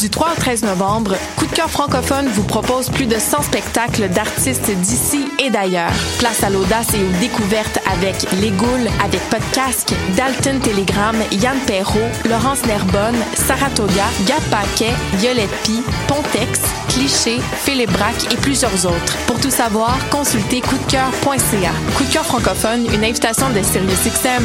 Du 3 au 13 novembre, Coup de cœur francophone vous propose plus de 100 spectacles d'artistes d'ici et d'ailleurs. Place à l'audace et aux découvertes avec Les Goules, avec Podcasque, Dalton Telegram, Yann Perrault, Laurence Nerbonne, Saratoga, Gap Paquet, Violette Pie, Pontex, Cliché, Philippe Braque et plusieurs autres. Pour tout savoir, consultez coupdecoeur.ca. Coup de cœur francophone, une invitation de SiriusXM.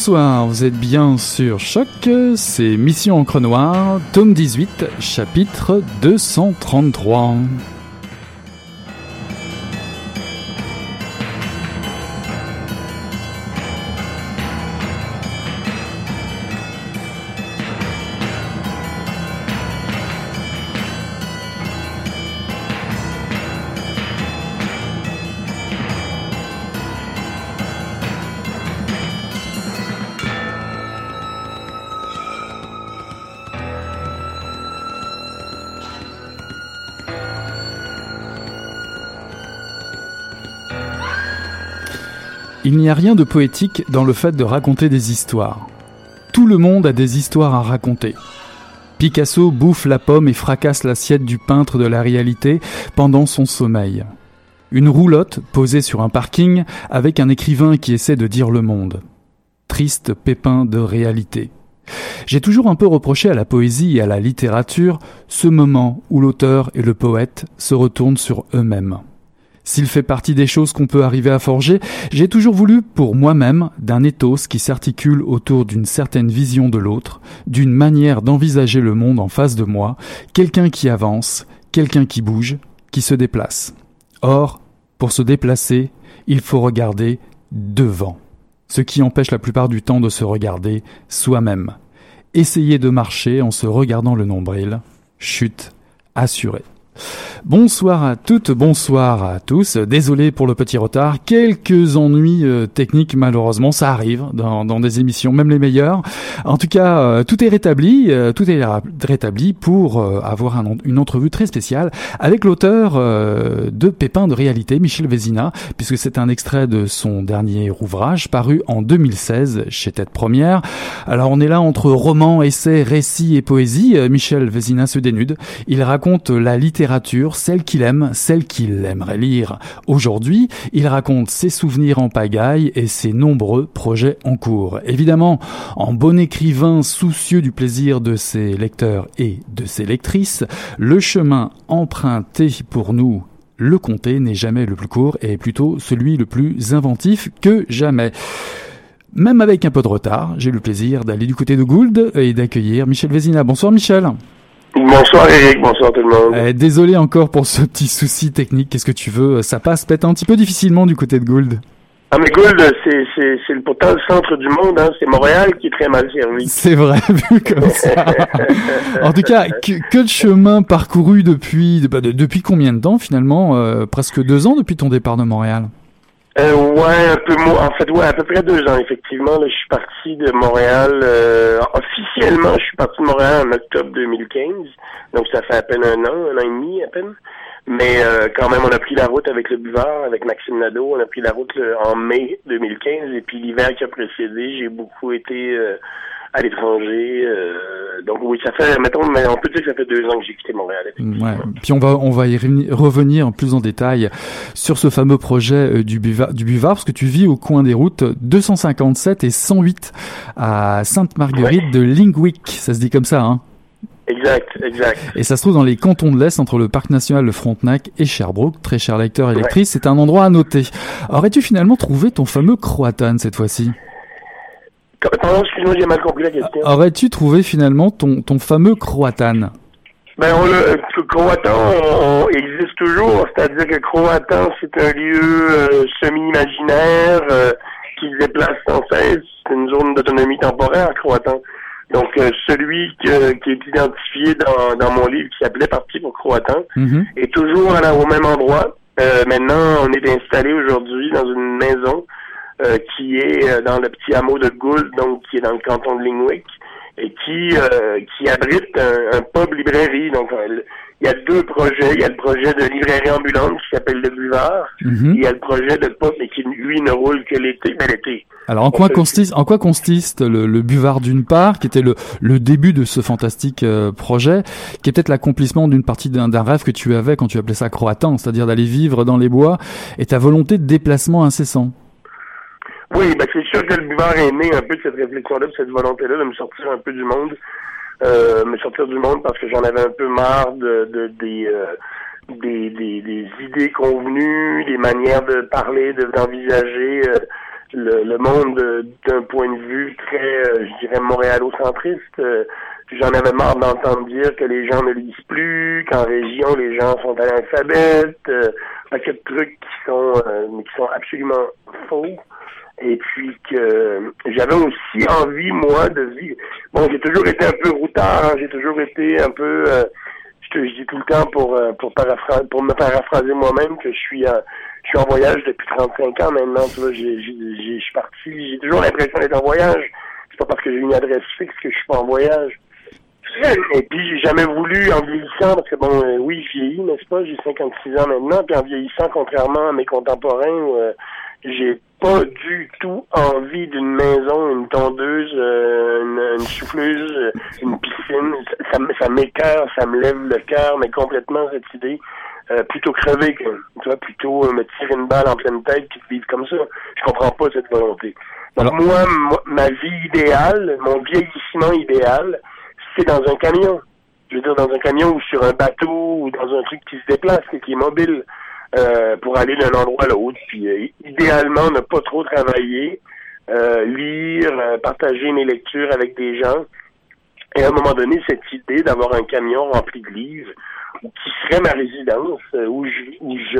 Bonsoir, vous êtes bien sur Choc, c'est Mission Encre Noire, tome 18, chapitre 233. A rien de poétique dans le fait de raconter des histoires. Tout le monde a des histoires à raconter. Picasso bouffe la pomme et fracasse l'assiette du peintre de la réalité pendant son sommeil. Une roulotte posée sur un parking avec un écrivain qui essaie de dire le monde. Triste pépin de réalité. J'ai toujours un peu reproché à la poésie et à la littérature ce moment où l'auteur et le poète se retournent sur eux-mêmes. S'il fait partie des choses qu'on peut arriver à forger, j'ai toujours voulu, pour moi-même, d'un ethos qui s'articule autour d'une certaine vision de l'autre, d'une manière d'envisager le monde en face de moi, quelqu'un qui avance, quelqu'un qui bouge, qui se déplace. Or, pour se déplacer, il faut regarder devant, ce qui empêche la plupart du temps de se regarder soi-même. Essayer de marcher en se regardant le nombril, chute assurée. Bonsoir à toutes, bonsoir à tous. Désolé pour le petit retard. Quelques ennuis euh, techniques, malheureusement, ça arrive dans, des émissions, même les meilleures. En tout cas, euh, tout est rétabli, euh, tout est rétabli pour avoir un, une entrevue très spéciale avec l'auteur de Pépin de réalité, Michel Vézina, puisque c'est un extrait de son dernier ouvrage paru en 2016 chez Tête Première. Alors on est là entre roman, essai, récit et poésie. Michel Vézina se dénude. Il raconte la littérature littérature, celle qu'il aime, celle qu'il aimerait lire. Aujourd'hui, il raconte ses souvenirs en pagaille et ses nombreux projets en cours. Évidemment, en bon écrivain soucieux du plaisir de ses lecteurs et de ses lectrices, le chemin emprunté pour nous le comté n'est jamais le plus court et plutôt celui le plus inventif que jamais. Même avec un peu de retard, j'ai le plaisir d'aller du côté de Gould et d'accueillir Michel Vézina. Bonsoir Michel. Bonsoir Eric, bonsoir tout le monde. Eh, désolé encore pour ce petit souci technique. Qu'est-ce que tu veux? Ça passe peut-être un petit peu difficilement du côté de Gould. Ah mais Gould, c'est pourtant le centre du monde. Hein. C'est Montréal qui est très mal servi. C'est vrai, vu comme ça. en tout cas, que, que de chemin parcouru depuis bah, de, depuis combien de temps finalement euh, Presque deux ans depuis ton départ de Montréal? Euh, ouais, un peu moins. En fait, ouais, à peu près deux ans, effectivement. Là, je suis parti de Montréal. Euh, officiellement, je suis parti de Montréal en octobre 2015. Donc, ça fait à peine un an, un an et demi à peine. Mais euh, quand même, on a pris la route avec le buvard, avec Maxime Nadeau. On a pris la route en mai 2015. Et puis l'hiver qui a précédé, j'ai beaucoup été euh, à l'étranger. Euh, donc oui, ça fait, mettons, mais on peut dire que ça fait deux ans que j'ai quitté Montréal. Ouais. Puis on va, on va y revenir plus en détail sur ce fameux projet euh, du buvard, du buvard, parce que tu vis au coin des routes 257 et 108 à Sainte-Marguerite Ouais. de Lingwick. Ça se dit comme ça, hein Exact, exact. Et ça se trouve dans les cantons de l'Est, entre le parc national de Frontenac et Sherbrooke. Très cher lecteur et lectrice, c'est un endroit à noter. Aurais-tu finalement trouvé ton fameux Croatan cette fois-ci? Pardon, excuse-moi, j'ai mal compris la question. Aurais-tu trouvé finalement ton, ton fameux Croatan Ben, on le, le Croatan on, on existe toujours, c'est-à-dire que Croatan, c'est un lieu euh, semi-imaginaire euh, qui se déplace sans cesse. C'est une zone d'autonomie temporaire, Croatan. Donc, euh, celui que- qui est identifié dans, dans mon livre qui s'appelait Parti pour Croatan Mhm. est toujours à la- au même endroit. Euh, maintenant, on est installé aujourd'hui dans une maison euh, qui est euh, dans le petit hameau de Gould, donc qui est dans le canton de Lingwick, et qui euh, qui abrite un, un pub librairie. Donc, euh, il y a deux projets. Il y a le projet de librairie ambulante qui s'appelle Le Buvard. Mhm. Il y a le projet de pub, mais qui, lui, ne roule que l'été. Mais l'été. Alors en quoi consiste, en quoi consiste le, le buvard d'une part, qui était le, le début de ce fantastique euh, projet, qui est peut-être l'accomplissement d'une partie d'un d'un rêve que tu avais quand tu appelais ça croatan, c'est-à-dire d'aller vivre dans les bois, et ta volonté de déplacement incessant? Oui, ben c'est sûr que le buvard est né un peu de cette réflexion-là, de cette volonté-là de me sortir un peu du monde, euh, me sortir du monde parce que j'en avais un peu marre de, de des, euh, des, des des idées convenues, des manières de parler, de d'envisager euh, le, le monde d'un point de vue très, euh, je dirais, montréalocentriste. Euh, J'en avais marre d'entendre dire que les gens ne lisent plus, qu'en région les gens sont analphabètes, euh, un paquet de trucs qui sont mais qui sont absolument faux. Et puis que j'avais aussi envie, moi, de vivre. Bon, j'ai toujours été un peu routard, hein, j'ai toujours été un peu euh, je, te, je dis tout le temps pour euh, pour paraphraser, pour me paraphraser moi-même que je suis euh, je suis en voyage depuis 35 ans maintenant, tu vois, j'ai je suis parti, j'ai toujours l'impression d'être en voyage. C'est pas parce que j'ai une adresse fixe que je suis pas en voyage. Et puis j'ai jamais voulu en vieillissant, parce que bon, euh, oui, je vieillis, n'est-ce pas? J'ai 56 ans maintenant, puis en vieillissant, contrairement à mes contemporains, euh, j'ai pas du tout envie d'une maison, une tondeuse, euh, une, une souffleuse, euh, une piscine. Ça, ça, m'écœure, ça me lève le cœur, mais complètement cette idée. Euh, plutôt crever que, tu vois, plutôt euh, me tirer une balle en pleine tête puis vivre comme ça. Je comprends pas cette volonté. Donc moi, moi, ma vie idéale, mon vieillissement idéal, c'est dans un camion. Je veux dire, dans un camion ou sur un bateau ou dans un truc qui se déplace, qui est mobile, euh, pour aller d'un endroit à l'autre. Puis euh, idéalement, ne pas trop travailler, euh, lire, euh, partager mes lectures avec des gens. Et à un moment donné, cette idée d'avoir un camion rempli de livres, qui serait ma résidence, euh, où je, où je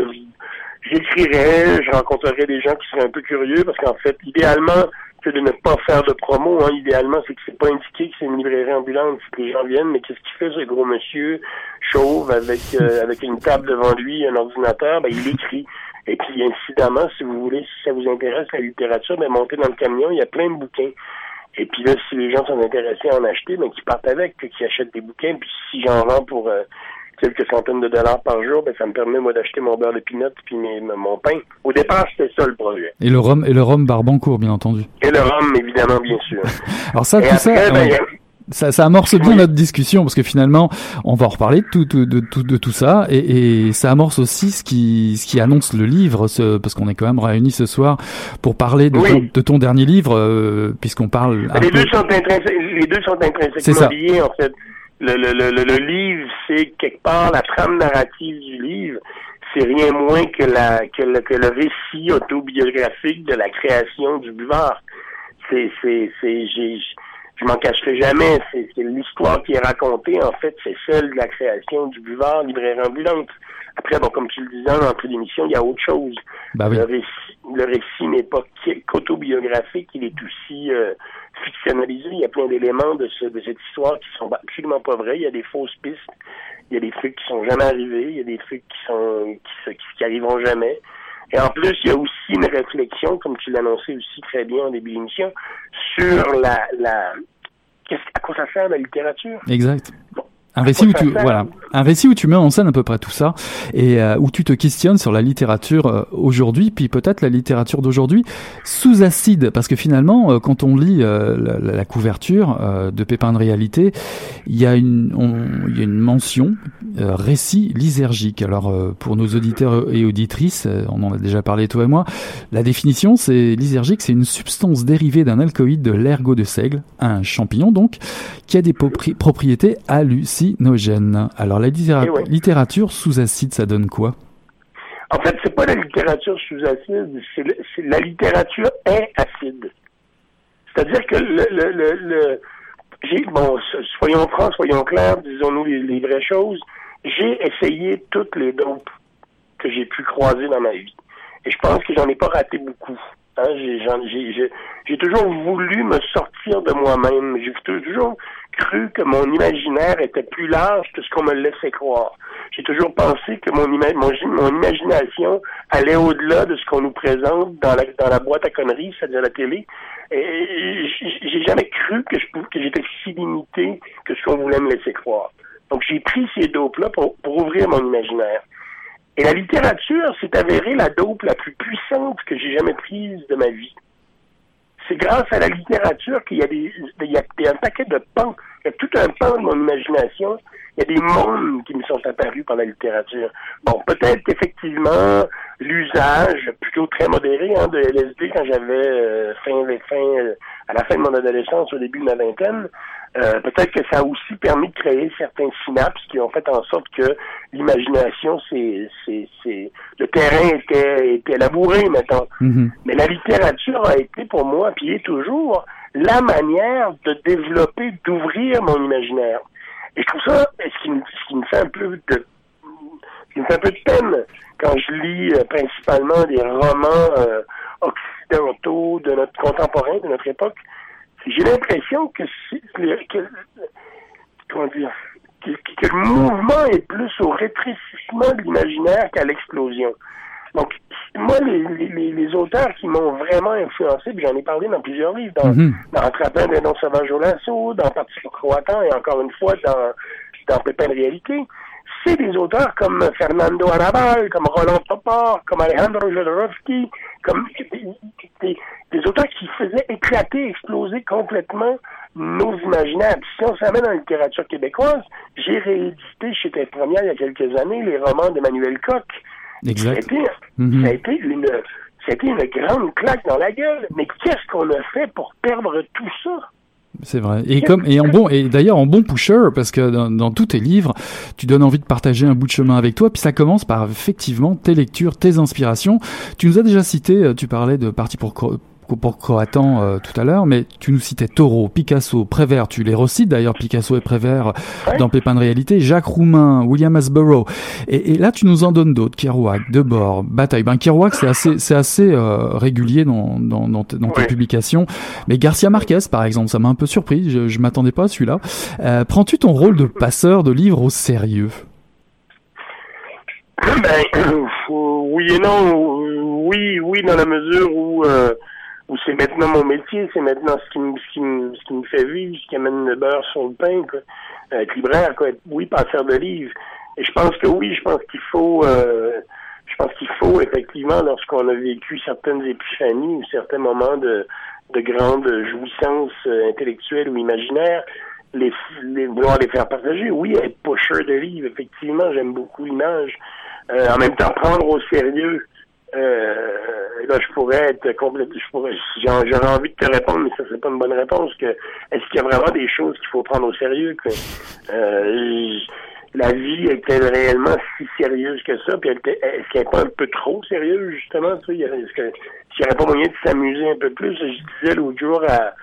j'écrirais, je rencontrerais des gens qui seraient un peu curieux, parce qu'en fait, idéalement, c'est de ne pas faire de promo. Hein. Idéalement, c'est que c'est pas indiqué que c'est une librairie ambulante, que les gens viennent, mais qu'est-ce qu'il fait ce gros monsieur chauve avec euh, avec une table devant lui, un ordinateur, ben il écrit. Et puis incidemment, si vous voulez, si ça vous intéresse la littérature, ben montez dans le camion, il y a plein de bouquins. Et puis là, si les gens sont intéressés à en acheter, ben qu'ils partent avec, qu'ils achètent des bouquins. Puis si j'en vends pour euh, quelques centaines de dollars par jour, ben ça me permet moi d'acheter mon beurre de pinot puis mes- mon pain. Au départ, c'était ça le projet. Et le rhum, et le rhum Barbancourt, bien entendu. Et le rhum, évidemment, bien sûr. Alors ça, Et tout ça, ben, ouais. ça, ça amorce bien notre discussion parce que finalement, on va en reparler de tout, de, de, de tout ça et, et, ça amorce aussi ce qui, ce qui annonce le livre, ce, parce qu'on est quand même réunis ce soir pour parler de, ton, de ton dernier livre, euh, puisqu'on parle. Les, deux sont les deux sont intrinsèquement liés en fait. Le, le, le, le livre, c'est quelque part la trame narrative du livre c'est rien moins que la que le, que le récit autobiographique de la création du buvard. C'est c'est c'est j'ai je m'en cacherai jamais. C'est l'histoire qui est racontée, en fait, c'est celle de la création du buvard libraire ambulante. Après, bon, comme tu le disais en entrée d'émission, il y a autre chose. Bah oui. Le récit, le récit n'est pas qu'autobiographique, il est aussi euh, fictionnalisé. Il y a plein d'éléments de, ce, de cette histoire qui sont absolument pas vrais. Il y a des fausses pistes, il y a des trucs qui sont jamais arrivés, il y a des trucs qui sont qui, qui arriveront jamais. Et en plus, il y a aussi une réflexion, comme tu l'annonçais aussi très bien en début d'émission, sur la, la, qu'est-ce, à quoi ça sert la littérature? Exact. Un récit où tu voilà, un récit où tu mets en scène à peu près tout ça et euh, où tu te questionnes sur la littérature euh, aujourd'hui, puis peut-être la littérature d'aujourd'hui sous acide, parce que finalement, euh, quand on lit la, la, couverture de Pépin de réalité, il y a une, il y a une mention récit lysergique. Alors pour nos auditeurs et auditrices, on en a déjà parlé toi et moi, la définition c'est lysergique, c'est une substance dérivée d'un alcoïde de l'ergot de seigle, un champignon donc, qui a des propriétés hallucinantes alors la eh littérature sous acide, ça donne quoi? En fait, c'est pas la littérature sous acide, c'est la littérature est acide. C'est-à-dire que le, le, le, bon, soyons francs, soyons clairs, disons-nous les, vraies choses. J'ai essayé toutes les dopes que j'ai pu croiser dans ma vie. Et je pense que j'en ai pas raté beaucoup. Hein, j'ai toujours voulu me sortir de moi-même. J'ai toujours cru que mon imaginaire était plus large que ce qu'on me laissait croire. J'ai toujours pensé que mon, mon, imagination allait au-delà de ce qu'on nous présente dans la, dans la boîte à conneries, c'est-à-dire la télé. Et j'ai jamais cru que je que j'étais si limité que ce qu'on voulait me laisser croire. Donc j'ai pris ces dopes-là pour, pour ouvrir mon imaginaire. Et la littérature s'est avérée la dope la plus puissante que j'ai jamais prise de ma vie c'est grâce à la littérature qu'il y a des, il un paquet de pans, il y a tout un pan de mon imagination, il y a des mondes qui me sont apparus par la littérature. Bon, peut-être qu'effectivement, l'usage plutôt très modéré hein, de LSD quand j'avais euh, fin, fin, euh, à la fin de mon adolescence, au début de ma vingtaine, euh, peut-être que ça a aussi permis de créer certains synapses qui ont fait en sorte que l'imagination, c'est, c'est, c'est, le terrain était, était labouré, maintenant. Mm-hmm. Mais la littérature a été pour moi, puis est toujours, la manière de développer, d'ouvrir mon imaginaire. Et je trouve ça, ce qui, me, ce qui me fait un peu de, qui me fait un peu de peine quand je lis euh, principalement des romans euh, occidentaux de notre contemporain, de notre époque, j'ai l'impression que, que, dire, que, le mouvement est plus au rétrécissement de l'imaginaire qu'à l'explosion. Donc, moi, les, les, les auteurs qui m'ont vraiment influencé, j'en ai parlé dans plusieurs livres, dans, mm -hmm. dans Attrapant des noms sauvages au lasso, dans Parti croatant et encore une fois dans, dans Pépin de réalité, c'est des auteurs comme Fernando Arabal, comme Roland Topor, comme Alejandro Jodorowsky, comme des, des, auteurs qui faisaient éclater, exploser complètement nos imaginaires. si on s'amène dans la littérature québécoise, j'ai réédité chez Tête Première il y a quelques années les romans d'Emmanuel Koch. Exact. Ça a été une, c'était une grande claque dans la gueule. Mais qu'est-ce qu'on a fait pour perdre tout ça? C'est vrai. Et comme et en bon et d'ailleurs en bon pusher parce que dans, dans, tous tes livres, tu donnes envie de partager un bout de chemin avec toi. Puis ça commence par effectivement tes lectures, tes inspirations. Tu nous as déjà cité, tu parlais de Parti pour pour Croatan euh, tout à l'heure, mais tu nous citais Taureau, Picasso, Prévert, tu les recites d'ailleurs, Picasso et Prévert Ouais. dans Pépin de réalité, Jacques Roumain, William Asborough, et, et là tu nous en donnes d'autres, Kerouac, Debord, Bataille. Ben Kerouac c'est assez, c'est assez euh, régulier dans, dans, tes publications, mais Garcia Marquez par exemple, ça m'a un peu surpris, je, je m'attendais pas à celui-là. Euh, Prends-tu ton rôle de passeur de livres au sérieux? Ben, faut- oui et non. Oui, oui, dans la mesure où, euh, où c'est maintenant mon métier, c'est maintenant ce qui, me, ce, qui me, ce qui me fait vivre, ce qui amène le beurre sur le pain, quoi. Être libraire, quoi. Oui, passeur de livres. Et je pense que oui, je pense qu'il faut, euh, je pense qu'il faut effectivement, lorsqu'on a vécu certaines épiphanies ou certains moments de, de grande jouissance euh, intellectuelle ou imaginaire, les, les vouloir les faire partager. Oui, être pusher de livres, effectivement, j'aime beaucoup l'image. Euh, en même temps, prendre au sérieux. Euh, là, je pourrais être complètement, j'aurais envie de te répondre, mais ça serait pas une bonne réponse. Que est-ce qu'il y a vraiment des choses qu'il faut prendre au sérieux que euh, la vie est-elle réellement si sérieuse que ça Puis est-ce qu'elle est pas un peu trop sérieuse justement tu sais, Est-ce qu'il n'y aurait pas moyen de s'amuser un peu plus? Je disais l'autre jour à,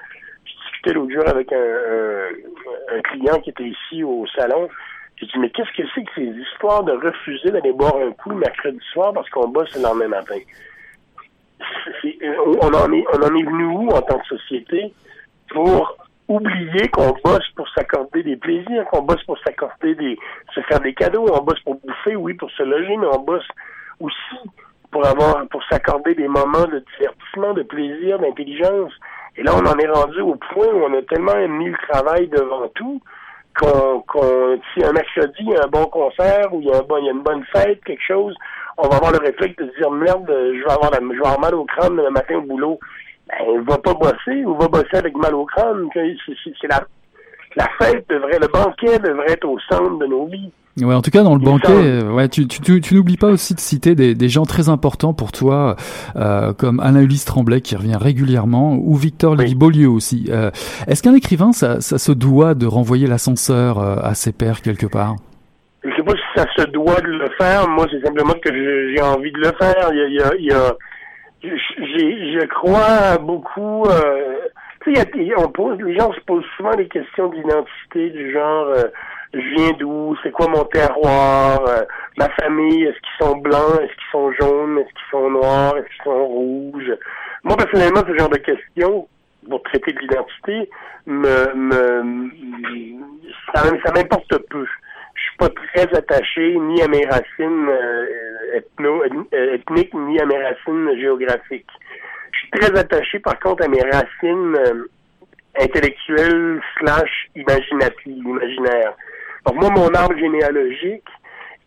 je discutais l'autre jour avec un, un client qui était ici au salon. J'ai dit, mais qu'est-ce que c'est que ces histoires de refuser d'aller boire un coup mercredi soir parce qu'on bosse le lendemain matin? on, en est, on en est venu où en tant que société pour oublier qu'on bosse pour s'accorder des plaisirs, qu'on bosse pour s'accorder des, se faire des cadeaux, on bosse pour bouffer, oui, pour se loger, mais on bosse aussi pour avoir, pour s'accorder des moments de divertissement, de plaisir, d'intelligence. Et là, on en est rendu au point où on a tellement mis le travail devant tout qu'on, qu'on si un mercredi, il y a un bon concert ou il y a, un bon, il y a une bonne fête, quelque chose, on va avoir le réflexe de dire merde, je vais avoir, la, mal au crâne le matin au boulot. Ben, va pas bosser, on va bosser avec mal au crâne. C'est, la, la fête devrait, le banquet devrait être au centre de nos vies. Ouais, en tout cas, dans le banquet, euh, ouais, tu, tu, tu, n'oublies pas aussi de citer des, des gens très importants pour toi, euh, comme Alain-Ulysse Tremblay qui revient régulièrement, ou Victor oui. Lévy-Beaulieu aussi. Euh, est-ce qu'un écrivain, ça, ça se doit de renvoyer l'ascenseur euh, à ses pairs quelque part? Je sais pas si ça se doit de le faire. Moi, c'est simplement que j'ai envie de le faire. Il y a, il y a, il y a je crois beaucoup. Euh, tu sais, on pose, les gens se posent souvent des questions d'identité du genre je viens d'où, c'est quoi mon terroir, euh, ma famille, est-ce qu'ils sont blancs, est-ce qu'ils sont jaunes, est-ce qu'ils sont noirs, est-ce qu'ils sont rouges? Moi, personnellement, ce genre de questions, pour traiter de l'identité, me, me, ça, m'importe peu. Je suis pas très attaché ni à mes racines euh, ethniques, ni à mes racines géographiques. Je suis très attaché, par contre, à mes racines euh, intellectuelles slash imaginatives, imaginaires. Donc moi, mon arbre généalogique,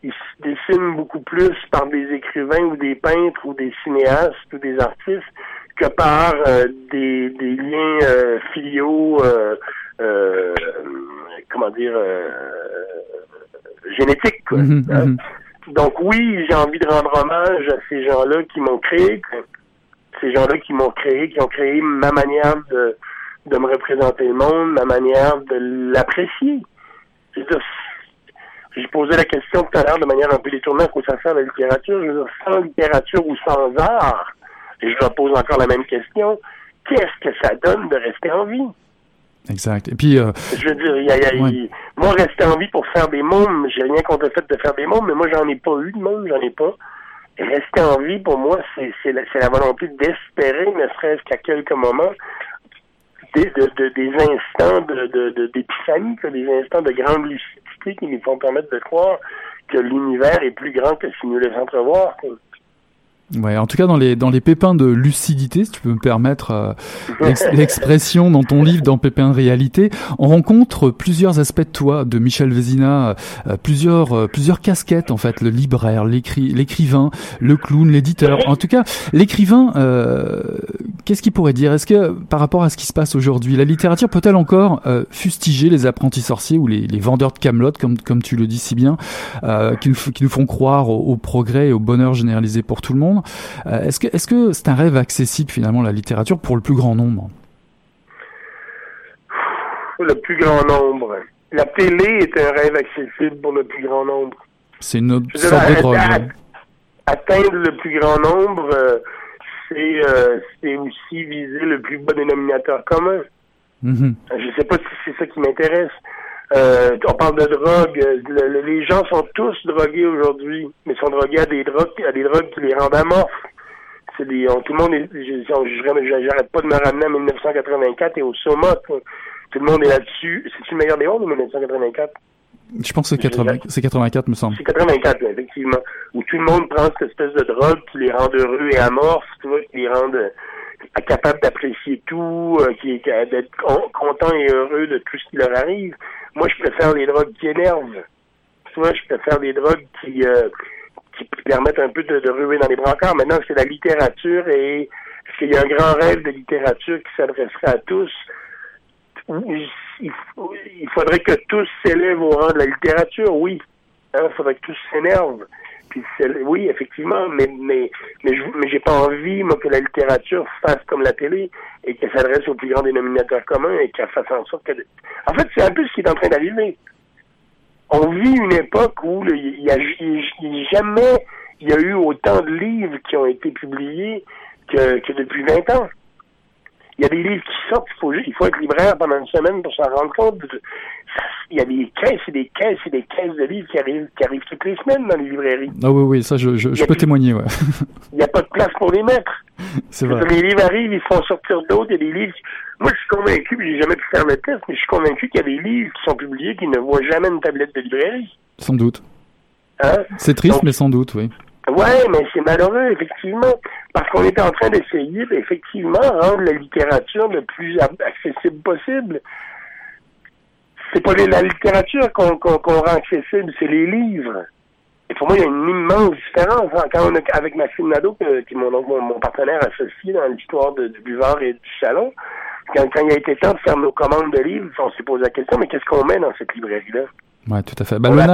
il se dessine beaucoup plus par des écrivains ou des peintres ou des cinéastes ou des artistes que par euh, des, des, liens euh, filiaux, euh, euh comment dire, euh, génétiques. Quoi. Mm -hmm, hein? Donc oui, j'ai envie de rendre hommage à ces gens-là qui m'ont créé, ces gens-là qui m'ont créé, qui ont créé ma manière de, de me représenter le monde, ma manière de l'apprécier. J'ai posé la question tout à l'heure de manière un peu détournée à quoi ça sert la littérature? Je veux dire, sans littérature ou sans art, et je leur pose encore la même question, qu'est-ce que ça donne de rester en vie? Exact. Et puis, euh, je veux dire, y a, y a, ouais. y, moi, rester en vie pour faire des mômes, j'ai rien contre le fait de faire des mômes, mais moi, j'en ai pas eu de mômes, j'en ai pas. Et rester en vie, pour moi, c'est la, la volonté d'espérer, ne serait-ce qu'à quelques moments, de, de, des instants de, d'épiphanie, de, des instants de grande lucidité qui nous font permettre de croire que l'univers est plus grand que si nous laisse entrevoir. Ouais, en tout cas dans les dans les pépins de lucidité, si tu peux me permettre euh, l'expression dans ton livre dans Pépins de réalité, on rencontre plusieurs aspects de toi, de Michel Vézina, euh, plusieurs euh, plusieurs casquettes en fait, le libraire, l'écri l'écrivain, le clown, l'éditeur. En tout cas, l'écrivain, euh, qu'est-ce qu'il pourrait dire? Est-ce que par rapport à ce qui se passe aujourd'hui, la littérature peut-elle encore fustiger les apprentis sorciers ou les, les vendeurs de camelotes, comme comme tu le dis si bien, qui nous, qui nous font croire au, au progrès et au bonheur généralisé pour tout le monde? Euh, est-ce que est-ce que c'est un rêve accessible finalement la littérature pour le plus grand nombre? Le plus grand nombre. La télé est un rêve accessible pour le plus grand nombre. C'est une sorte de drogue. Atteindre le plus grand nombre, euh, c'est euh, c'est aussi viser le plus bas dénominateur commun. Mm -hmm. Je sais pas si c'est ça qui m'intéresse. Euh, on parle de drogue. Le, le, les gens sont tous drogués aujourd'hui, mais sont drogués à des drogues, à des drogues qui les rendent amorphes. C'est des, on, tout le monde est, j'arrête pas de me ramener en 1984 et au Soma. Tout le monde est là-dessus. C'est-tu le meilleur des mondes ou 1984? Je pense que c'est 80, 84, me semble. C'est 84, effectivement. Où tout le monde prend cette espèce de drogue qui les rend heureux et amorphes, tu vois, qui les rend capables d'apprécier tout, euh, qui d'être content et heureux de tout ce qui leur arrive. Moi, je préfère les drogues qui énervent. Vois, je préfère des drogues qui, euh, qui permettent un peu de, de ruer dans les brancards. Maintenant, c'est la littérature et est-ce qu'il y a un grand rêve de littérature qui s'adresserait à tous? il, faudrait que tous s'élèvent au rang de la littérature, oui. Hein, il faudrait que tous s'énervent. Puis oui, effectivement, mais mais mais j'ai pas envie moi que la littérature fasse comme la télé et qu'elle s'adresse au plus grand dénominateur commun et qu'elle fasse en sorte que en fait c'est un peu ce qui est en train d'arriver. On vit une époque où il y a, jamais il y a eu autant de livres qui ont été publiés que, que depuis 20 ans. Il y a des livres qui sortent, il faut, il faut être libraire pendant une semaine pour s'en rendre compte. Il y a des caisses et des caisses et des caisses de livres qui arrivent, qui arrivent toutes les semaines dans les librairies. Ah oui, oui, ça, je, je, peux témoigner, ouais. Il n'y a pas de place pour les mettre. C'est vrai. Les livres arrivent, ils font sortir d'autres, il y a des livres... Moi, je suis convaincu, puis j'ai jamais pu faire le test, mais je suis convaincu qu'il y a des livres qui sont publiés qui ne voient jamais une tablette de librairie. Sans doute. Hein? C'est triste, mais sans doute, oui. Ouais, mais c'est malheureux, effectivement, parce qu'on est en train d'essayer, effectivement, rendre la littérature le plus accessible possible. C'est pas la littérature qu'on rend accessible, c'est les livres. Et pour moi, il y a une immense différence. Hein. Quand on a, avec Maxime Nadeau, qui est mon, mon, partenaire associé dans l'histoire du buvard et du salon, quand, quand, il a été temps de faire nos commandes de livres, on s'est posé la question, mais qu'est-ce qu'on met dans cette librairie-là? Ouais, tout à fait. Ben, Ouais,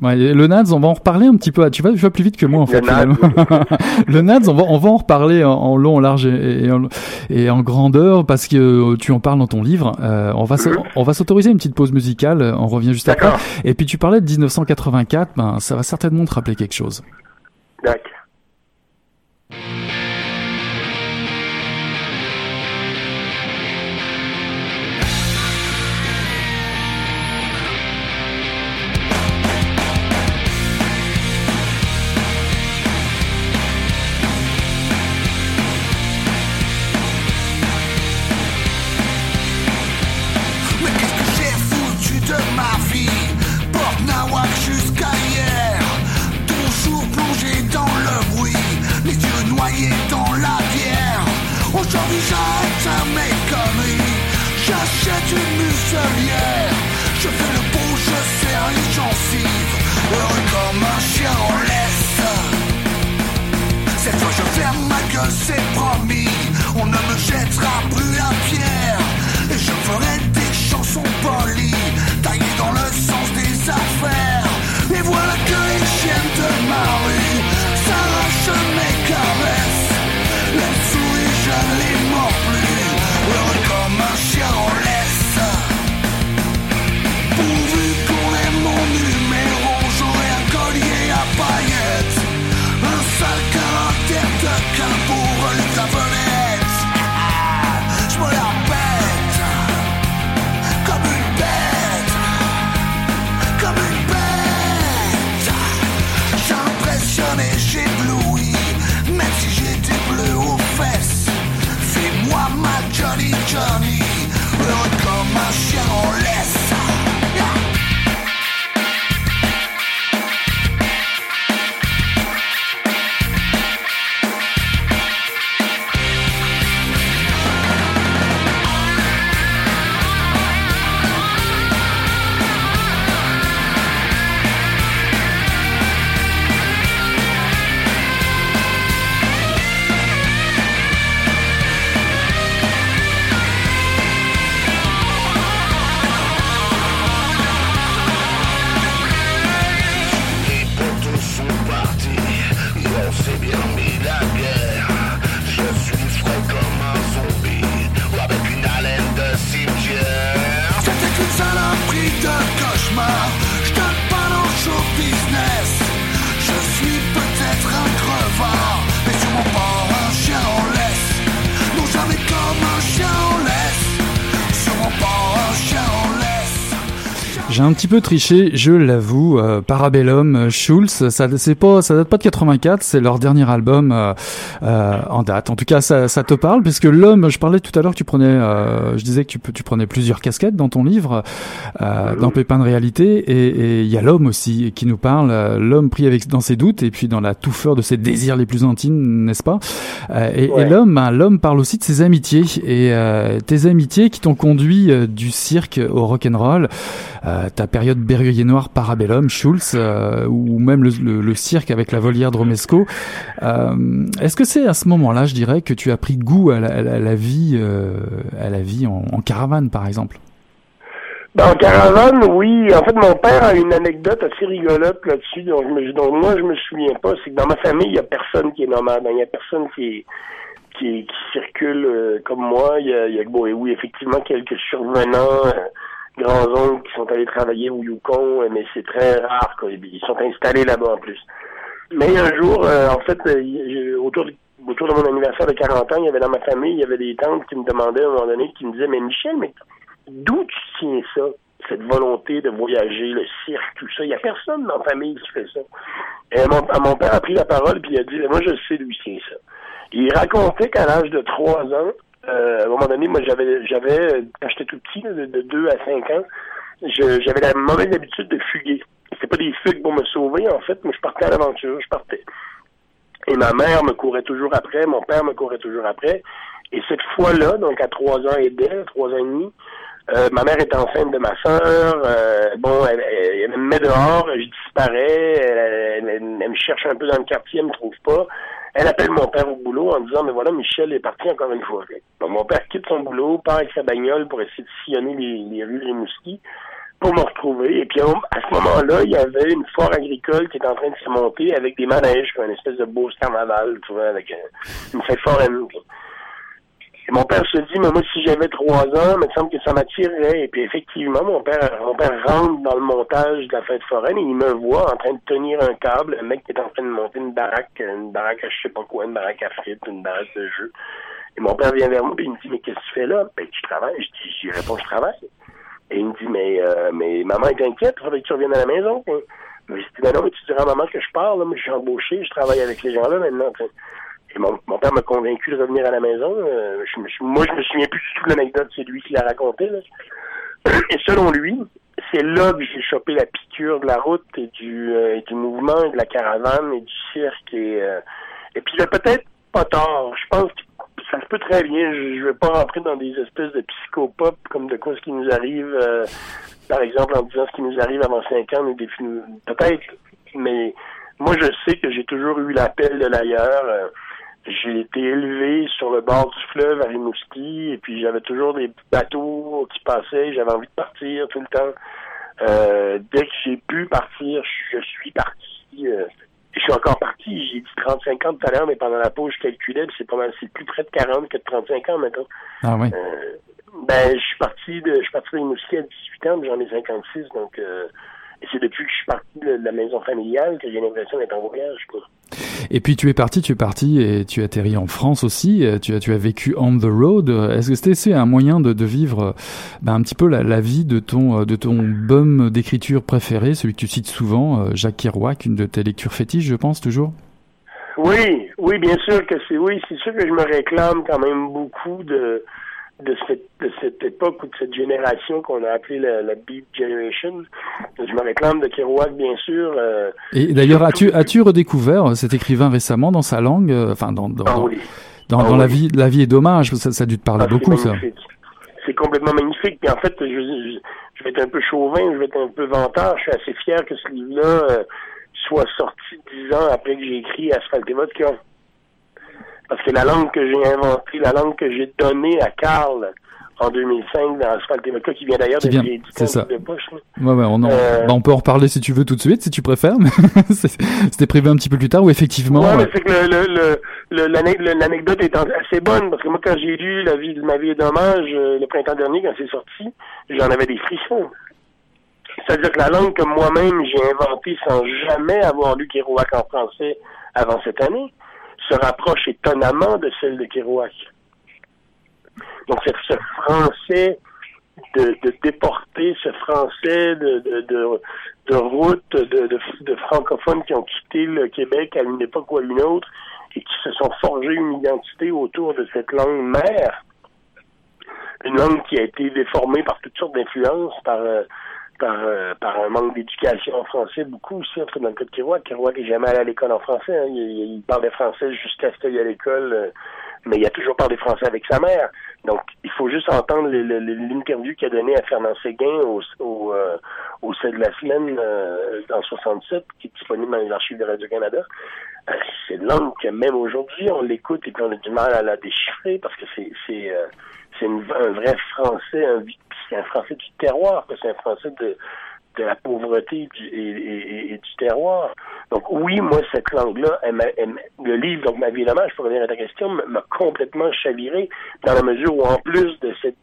le NADS, on va en reparler un petit peu. Tu vas, tu vas plus vite que moi en fait. le NADS, on va, on va en reparler en, long, en large et, en, et, en, grandeur parce que tu en parles dans ton livre. Euh, on va, on va s'autoriser une petite pause musicale. On revient juste après. Et puis tu parlais de 1984. Ben, ça va certainement te rappeler quelque chose. D'accord. J'ai un petit peu triché, je l'avoue. Euh, Parabellum, euh, Schulz, ça c'est pas, ça date pas de 84, c'est leur dernier album euh, euh, en date. En tout cas, ça, ça te parle puisque l'homme, je parlais tout à l'heure tu prenais, euh, je disais que tu, tu prenais plusieurs casquettes dans ton livre, dans Pépin de réalité, et il y a l'homme aussi qui nous parle, l'homme pris avec dans ses doutes et puis dans la touffeur de ses désirs les plus intimes, n'est-ce pas? Et, et l'homme, ben, l'homme parle aussi de ses amitiés et tes amitiés qui t'ont conduit du cirque au rock and roll. Euh, ta période Berruyer Noir, Parabellum, Schulz, euh, ou même le, cirque avec la volière de Romesco. Euh, est-ce que c'est à ce moment-là, je dirais, que tu as pris goût à la, vie, à la vie en, caravane, par exemple? Dans caravane, oui. En fait, mon père a une anecdote assez rigolote là-dessus, donc, moi, je me souviens pas. C'est que dans ma famille, il y a personne qui est nomade. Il y a personne qui circule euh, comme moi. Il y a, oui, effectivement, quelques survenants, euh, grands-oncles qui sont allés travailler au Yukon, euh, mais c'est très rare. Quoi. Ils sont installés là-bas en plus. Mais un jour, en fait, autour de, autour de mon anniversaire de 40 ans, il y avait dans ma famille, il y avait des tantes qui me demandaient à un moment donné, qui me disaient, mais Michel, mais d'où tu tiens ça? Cette volonté de voyager, le cirque, tout ça? Il n'y a personne dans la famille qui fait ça. Et mon, père a pris la parole puis il a dit, moi je sais d'où tient ça. Il racontait qu'à l'âge de trois ans, euh, à un moment donné, moi j'avais j'avais quand j'étais tout petit, de, de 2 à 5 ans, j'avais la mauvaise habitude de fuguer. C'était pas des fugues pour me sauver, en fait, moi je partais à l'aventure, je partais. Et ma mère me courait toujours après, mon père me courait toujours après. Et cette fois-là, donc à trois ans et demi, trois ans et demi, euh, ma mère est enceinte de ma soeur. Euh, bon, elle, me met dehors, je disparais. Elle, me cherche un peu dans le quartier, elle me trouve pas. Elle appelle mon père au boulot en disant, mais voilà, Michel est parti encore une fois. Mon père quitte son boulot, part avec sa bagnole pour essayer de sillonner les, les rues Rimouski pour me retrouver. Et puis, à ce moment-là, il y avait une foire agricole qui était en train de se monter avec des manèges, une espèce de beau carnaval, tu vois, avec une fête foraine. Et mon père se dit, mais moi, si j'avais trois ans, il me semble que ça m'attirerait. Et puis, effectivement, mon père, mon père rentre dans le montage de la fête foraine et il me voit en train de tenir un câble, un mec qui est en train de monter une baraque, une baraque à je sais pas quoi, une baraque à frites, une baraque de jeu. Et mon père vient vers moi et il me dit, mais qu'est-ce que tu fais là? Ben, tu travailles. Je dis, j'y réponds, je travaille. Et il me dit, mais, euh, mais maman est inquiète, il faudrait que tu reviennes à la maison. Mais je dis, ben non, mais tu diras à maman que je parle, mais je suis embauché, je travaille avec les gens là maintenant. Mon, père m'a convaincu de revenir à la maison. Euh, je moi, je me souviens plus du tout de l'anecdote, c'est lui qui l'a raconté. Là. Et selon lui, c'est là que j'ai chopé la piqûre de la route et du, euh, et du mouvement et de la caravane et du cirque. Et, euh, et puis, il a peut-être pas tort. Je pense que ça se peut très bien. Je, ne vais pas rentrer dans des espèces de psychopop comme de quoi ce qui nous arrive, euh, par exemple, en disant ce qui nous arrive avant cinq ans, peut-être. Mais moi, je sais que j'ai toujours eu l'appel de l'ailleurs. J'ai été élevé sur le bord du fleuve à Rimouski et puis j'avais toujours des bateaux qui passaient. J'avais envie de partir tout le temps. Euh, dès que j'ai pu partir, je suis parti. Euh, je suis encore parti. J'ai dit 35 ans tout à l'heure, mais pendant la pause, je calculais, c'est pas mal, c'est plus près de 40 que de 35 ans maintenant. Ah oui. Euh, ben, je suis parti de, je suis parti de Rimouski à 18 ans, j'en ai 56, donc euh, et c'est depuis que je suis parti de la maison familiale que j'ai l'impression d'être en voyage. Quoi. Et puis tu es parti, tu es parti et tu atterris en France aussi. Tu as, tu as vécu on the road. Est-ce que c'était un moyen de, de vivre ben, un petit peu la, la, vie de ton, de ton bum d'écriture préféré, celui que tu cites souvent, euh, Jacques Kerouac, une de tes lectures fétiches, je pense, toujours? Oui, oui, bien sûr que c'est oui, c'est sûr que je me réclame quand même beaucoup de de cette, de cette époque ou de cette génération qu'on a appelée la, la, Beat Generation. Je me réclame de Kerouac, bien sûr. Euh, et d'ailleurs, as-tu as-tu redécouvert cet écrivain récemment dans sa langue, euh, enfin dans dans, ah, oui. dans, ah, dans oui. la vie la vie est dommage, ça, ça a dû te parler ah, beaucoup, ça. C'est complètement magnifique. Puis en fait, je, je, je, vais être un peu chauvin, je vais être un peu vantard. Je suis assez fier que ce livre-là euh, soit sorti dix ans après que j'ai écrit Asphalte et Vodka. Parce que la langue que j'ai inventée, la langue que j'ai donnée à Karl en 2005 dans Asphalt Vodka, qui vient d'ailleurs de réédité ça. de poche. Ouais, ouais, on, en, euh... bah, on peut en reparler si tu veux tout de suite, si tu préfères. C'était prévu un petit peu plus tard, ou effectivement. Ouais, mais c'est que l'anecdote est assez bonne, parce que moi, quand j'ai lu La vie de ma vie est dommage, le printemps dernier, quand c'est sorti, j'en avais des frissons. C'est-à-dire que la langue que moi-même j'ai inventée sans jamais avoir lu Kerouac en français avant cette année, se rapproche étonnamment de celle de Kerouac. Donc, c'est ce français de, de déporter, ce français de, de, de, route de, de, de, francophones qui ont quitté le Québec à une époque ou à une autre et qui se sont forgés une identité autour de cette langue mère. Une langue qui a été déformée par toutes sortes d'influences, par... Euh, par, euh, par un manque d'éducation en français, beaucoup aussi, entre dans le cas de Kerouac. Kerouac n'est jamais allé à l'école en français. Hein. Il, il, parlait français jusqu'à ce qu'il aille à l'école, euh, mais il a toujours parlé français avec sa mère. Donc, il faut juste entendre l'interview qu'il a donnée à Fernand Séguin au, au, euh, au de la semaine en 67, qui est disponible dans les archives de Radio-Canada. c'est une langue que même aujourd'hui, on l'écoute et puis on a du mal à la déchiffrer parce que c'est c'est un vrai français, un, c'est un français du terroir, c'est un français de, de la pauvreté et, du terroir. Donc oui, moi, cette langue-là, le livre, donc Ma vie et l'hommage, pour revenir à ta question, m'a complètement chaviré, dans la mesure où, en plus de cette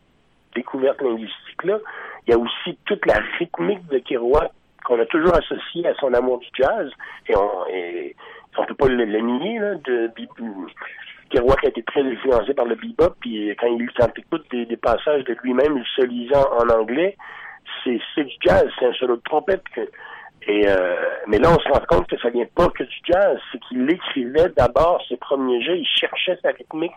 découverte linguistique-là, il y a aussi toute la rythmique de Kerouac qu'on a toujours associée à son amour du jazz, et on on peut pas le, nier, là, de, Kerouac a été très influencé par le bebop, puis quand il quand écoute des, passages de lui-même se lisant en anglais, c'est du jazz, c'est un solo de trompette. et euh, mais là, on se rend compte que ça vient pas que du jazz, c'est qu'il écrivait d'abord ses premiers jeux, il cherchait sa rythmique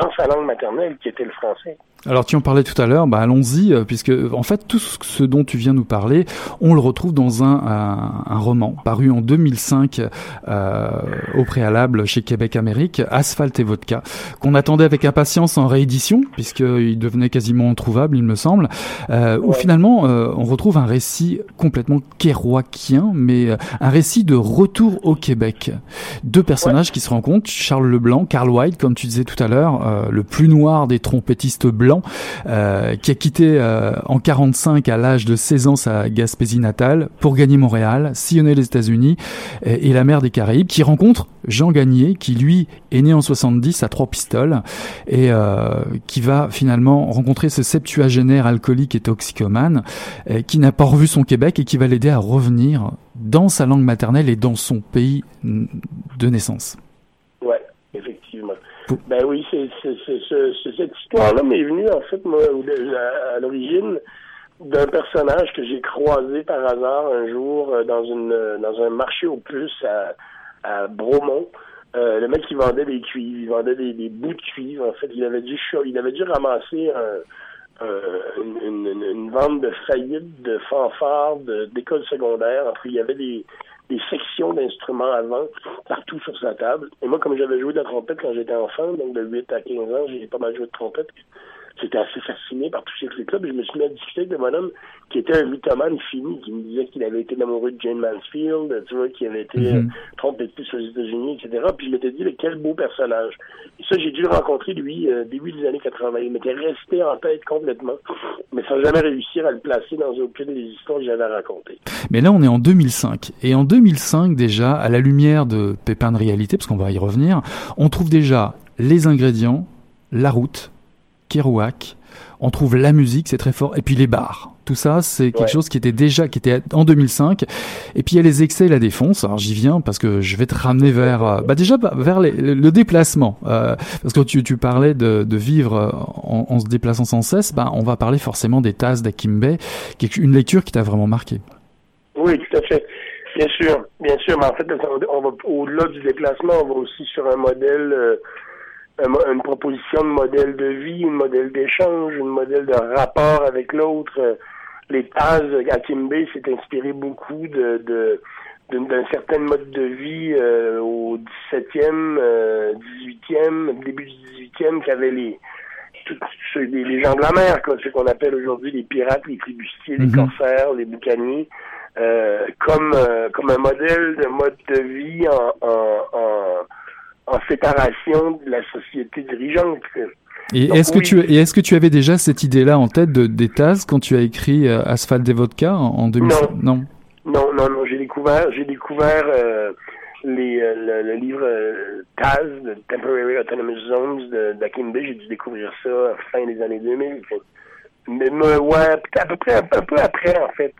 dans sa langue maternelle, qui était le français. Alors tu en parlais tout à l'heure, bah allons-y, euh, puisque en fait tout ce dont tu viens nous parler, on le retrouve dans un, un, roman paru en 2005 euh, au préalable chez Québec Amérique, Asphalte et Vodka, qu'on attendait avec impatience en réédition, puisqu'il devenait quasiment introuvable, il me semble, euh, où finalement euh, on retrouve un récit complètement kérouakien, mais euh, un récit de retour au Québec. Deux personnages qui se rencontrent, Charles Leblanc, Carl White, comme tu disais tout à l'heure, le plus noir des trompettistes blancs, euh, qui a quitté euh, en 45 à l'âge de 16 ans sa Gaspésie natale pour gagner Montréal, sillonner les États-Unis et, la mer des Caraïbes, qui rencontre Jean Gagné, qui lui est né en 70 à trois pistoles et euh, qui va finalement rencontrer ce septuagénaire alcoolique et toxicomane qui n'a pas revu son Québec et qui va l'aider à revenir dans sa langue maternelle et dans son pays de naissance. Ben oui, c'est cette histoire-là m'est venue, en fait, moi, à, l'origine d'un personnage que j'ai croisé par hasard un jour euh, dans une dans un marché aux puces à, à Bromont. Euh, le mec qui vendait des cuivres, il vendait des, bouts de cuivre. En fait, il avait dû il avait dû ramasser un, une, une, une, vente de faillite de fanfare d'école secondaire. Enfin, il y avait des des sections d'instruments avant partout sur sa table. Et moi, comme j'avais joué de la trompette quand j'étais enfant, donc de 8 à 15 ans, j'ai pas mal joué de trompette j'étais assez fasciné par tous ces trucs-là. Puis je me suis mis à discuter avec mon homme qui était un mythomane fini, qui me disait qu'il avait été amoureux de Jane Mansfield, tu vois, qui avait été mm -hmm. aux États-Unis, etc. Puis je m'étais dit, quel beau personnage. Et ça, j'ai dû le rencontrer, lui, euh, début des années 80. Il m'était resté en tête complètement, mais sans jamais réussir à le placer dans aucune des histoires que j'avais racontées. Mais là, on est en 2005. Et en 2005, déjà, à la lumière de Pépin de réalité, parce qu'on va y revenir, on trouve déjà les ingrédients, la route, Kerouac. On trouve la musique, c'est très fort, et puis les bars. Tout ça, c'est quelque chose qui était déjà, qui était en 2005. Et puis il y a les excès et la défonce. Alors j'y viens parce que je vais te ramener vers, euh, bah déjà bah, vers le déplacement, euh, parce que tu, tu parlais de, vivre euh, en, se déplaçant sans cesse. Bah on va parler forcément des tasses d'Akimbe, qui est une lecture qui t'a vraiment marqué. Oui, tout à fait. Bien sûr, bien sûr, mais en fait, on va au-delà du déplacement, on va aussi sur un modèle une proposition de modèle de vie, un modèle d'échange, un modèle de rapport avec l'autre. Euh, les Taz, Akimbe s'est inspiré beaucoup de, d'un certain mode de vie euh, au 17e, euh, 18e, début du 18e, qu'avaient les, les, gens de la mer, quoi, ce qu'on appelle aujourd'hui les pirates, les flibustiers, les mhm. corsaires, les boucaniers, euh, comme, comme un modèle de mode de vie en, en en séparation de la société dirigeante. Et est-ce que tu et est-ce que tu avais déjà cette idée-là en tête de des Taz quand tu as écrit euh, Asphalt des Vodka en, en non. non. Non, non, non, j'ai découvert j'ai découvert euh, les euh, le, livre Taz, Temporary Autonomous Zones d'Akimbe, j'ai dû découvrir ça à la fin des années 2000. Mais, ouais, à peu près un, peu après en fait.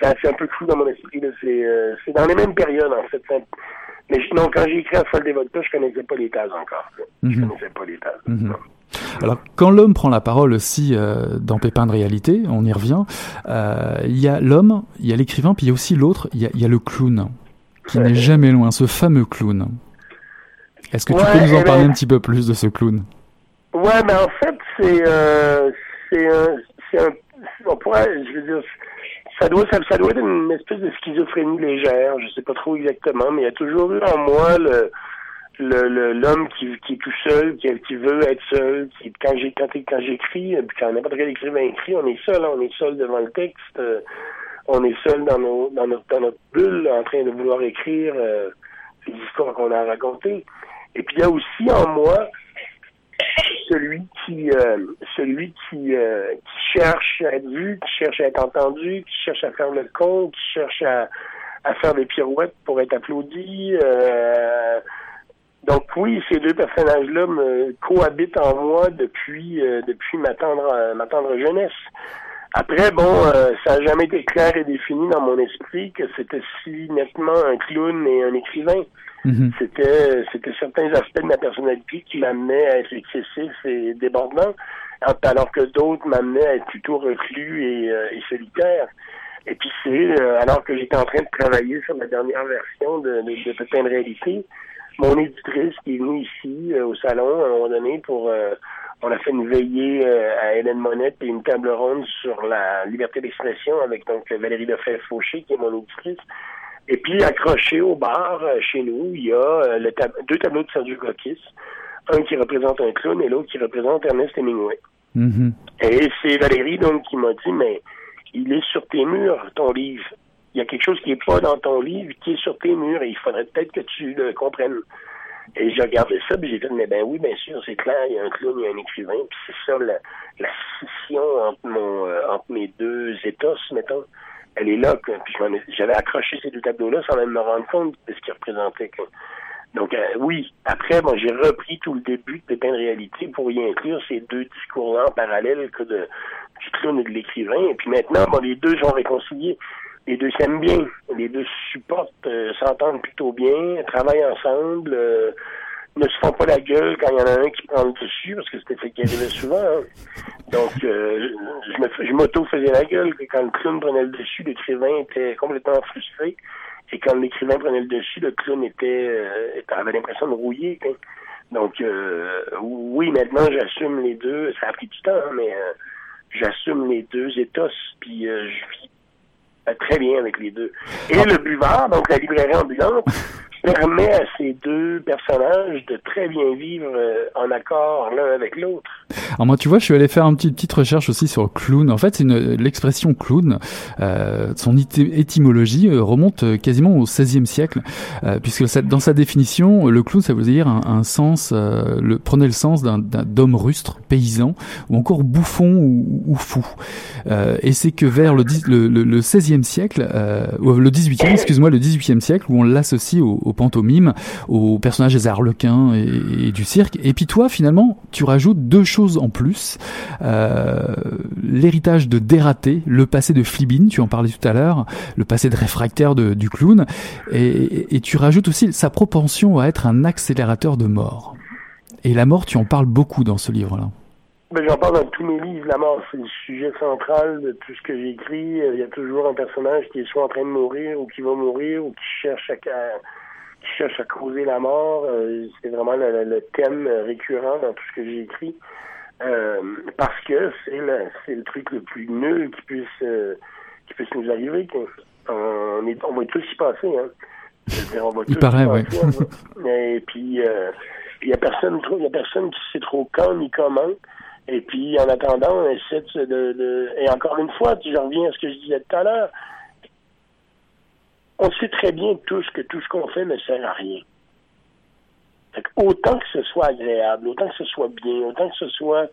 c'est un peu fou dans mon esprit. C'est c'est dans les mêmes périodes en fait. Mais sinon, quand j'ai écrit Asphalt des Vodka, je connaissais pas les tases encore. Je mhm. connaissais pas les tases. Mhm. Alors, quand l'homme prend la parole aussi euh, dans Pépin de réalité, on y revient, euh, il y a l'homme, il y a l'écrivain, puis il y a aussi l'autre, il y, a le clown, qui n'est jamais loin, ce fameux clown. Est-ce que tu peux nous en eh parler ben, un petit peu plus de ce clown? Ouais, mais en fait, c'est euh, c'est un, un, on pourrait, je veux dire, ça doit, ça, doit être une espèce de schizophrénie légère, je sais pas trop exactement, mais il y a toujours eu en moi le l'homme qui, qui est tout seul, qui, qui veut être seul, qui quand j'ai quand, quand j'écris, puis quand n'importe quel écrivain écrit, on est seul, hein, on est seul devant le texte, euh, on est seul dans nos dans notre dans notre bulle en train de vouloir écrire euh, les histoires qu'on a racontées. Et puis il y a aussi en moi celui qui euh, celui qui, euh, qui, cherche à être vu, qui cherche à être entendu, qui cherche à faire le con, qui cherche à, à faire des pirouettes pour être applaudi. Euh, donc oui, ces deux personnages-là me cohabitent en moi depuis depuis ma tendre ma tendre jeunesse. Après, bon, ça n'a jamais été clair et défini dans mon esprit que c'était si nettement un clown et un écrivain. Mhm. C'était certains aspects de ma personnalité qui m'amenaient à être excessif et débordant, alors que d'autres m'amenaient à être plutôt reclus et, euh, et solitaire. Et puis c'est euh, alors que j'étais en train de travailler sur la dernière version de, de, de réalité, mon éditrice qui est venue ici euh, au salon à un moment donné pour on a fait une veillée à Hélène Monette et une table ronde sur la liberté d'expression avec donc Valérie Lefebvre-Fauché qui est mon éditrice. Et puis, accroché au bar, euh, chez nous, il y a euh, deux tableaux de Sergio Gokis. Un qui représente un clown et l'autre qui représente Ernest Hemingway. Mm-hmm. Et c'est Valérie, donc, qui m'a dit, mais il est sur tes murs, ton livre. Il y a quelque chose qui n'est pas dans ton livre, qui est sur tes murs, et il faudrait peut-être que tu le comprennes. Et j'ai regardé ça, puis j'ai dit, mais ben oui, bien sûr, c'est clair, il y a un clown, il y a un écrivain, puis c'est ça la, la scission entre, mon, euh, entre mes deux états, mettons elle est là. Puis j'avais accroché ces deux tableaux-là sans même me rendre compte de ce qu'ils représentaient. Donc euh, oui, après, bon, j'ai repris tout le début de Pépin de réalité pour y inclure ces deux discours-là en parallèle que de, du clown et de l'écrivain. Et puis maintenant, bon, les deux sont réconciliés. Les deux s'aiment bien. Les deux supportent, euh, s'entendent plutôt bien, travaillent ensemble. Euh, ne se font pas la gueule quand il y en a un qui prend le dessus, parce que c'était ce qui arrivait souvent. Hein. Donc, euh, je m'auto-faisais la gueule que quand le clown prenait le dessus, l'écrivain était complètement frustré. Et quand l'écrivain prenait le dessus, le clown était, euh, avait l'impression de rouiller. Donc, euh, oui, maintenant, j'assume les deux. Ça a pris du temps, hein, mais euh, j'assume les deux éthos, puis je vis très bien avec les deux. Et le buvard, donc la librairie ambulante, permet à ces deux personnages de très bien vivre euh, en accord l'un avec l'autre. Alors moi, tu vois, je suis allé faire une petite, petite recherche aussi sur clown. En fait, c'est l'expression clown. Euh, son étymologie euh, remonte euh, quasiment au XVIe siècle, puisque dans sa définition, le clown, ça veut dire un, un sens, euh, le, prenait le sens d'un d'homme rustre, paysan, ou encore bouffon ou, ou fou. et c'est que vers le, le, le, le 16e siècle, le 18e, excuse-moi, le 18e siècle, où on l'associe au, au pantomime, aux personnages des arlequins et, du cirque. Et puis toi, finalement, tu rajoutes deux choses en plus. Euh, l'héritage de dératé, le passé de Flibine, tu en parlais tout à l'heure, le passé de réfractaire de, du clown. Et tu rajoutes aussi sa propension à être un accélérateur de mort. Et la mort, tu en parles beaucoup dans ce livre-là. Ben, j'en parle dans tous mes livres. La mort, c'est le sujet central de tout ce que j'écris. Il y a toujours un personnage qui est soit en train de mourir ou qui va mourir ou qui cherche à, qui cherche à causer la mort. Euh, c'est vraiment le, thème récurrent dans tout ce que j'ai écrit. Euh, parce que c'est le, c'est le truc le plus nul qui puisse, euh, qui puisse nous arriver. On, est, on va tous y passer. Hein. on va Il paraît, oui. Et puis, il y a personne y a personne qui sait trop quand ni comment. Et puis, en attendant, on essaie de, de, et encore une fois, je reviens à ce que je disais tout à l'heure, on sait très bien tous que tout ce qu'on fait ne sert à rien. autant que ce soit agréable, autant que ce soit bien, autant que ce soit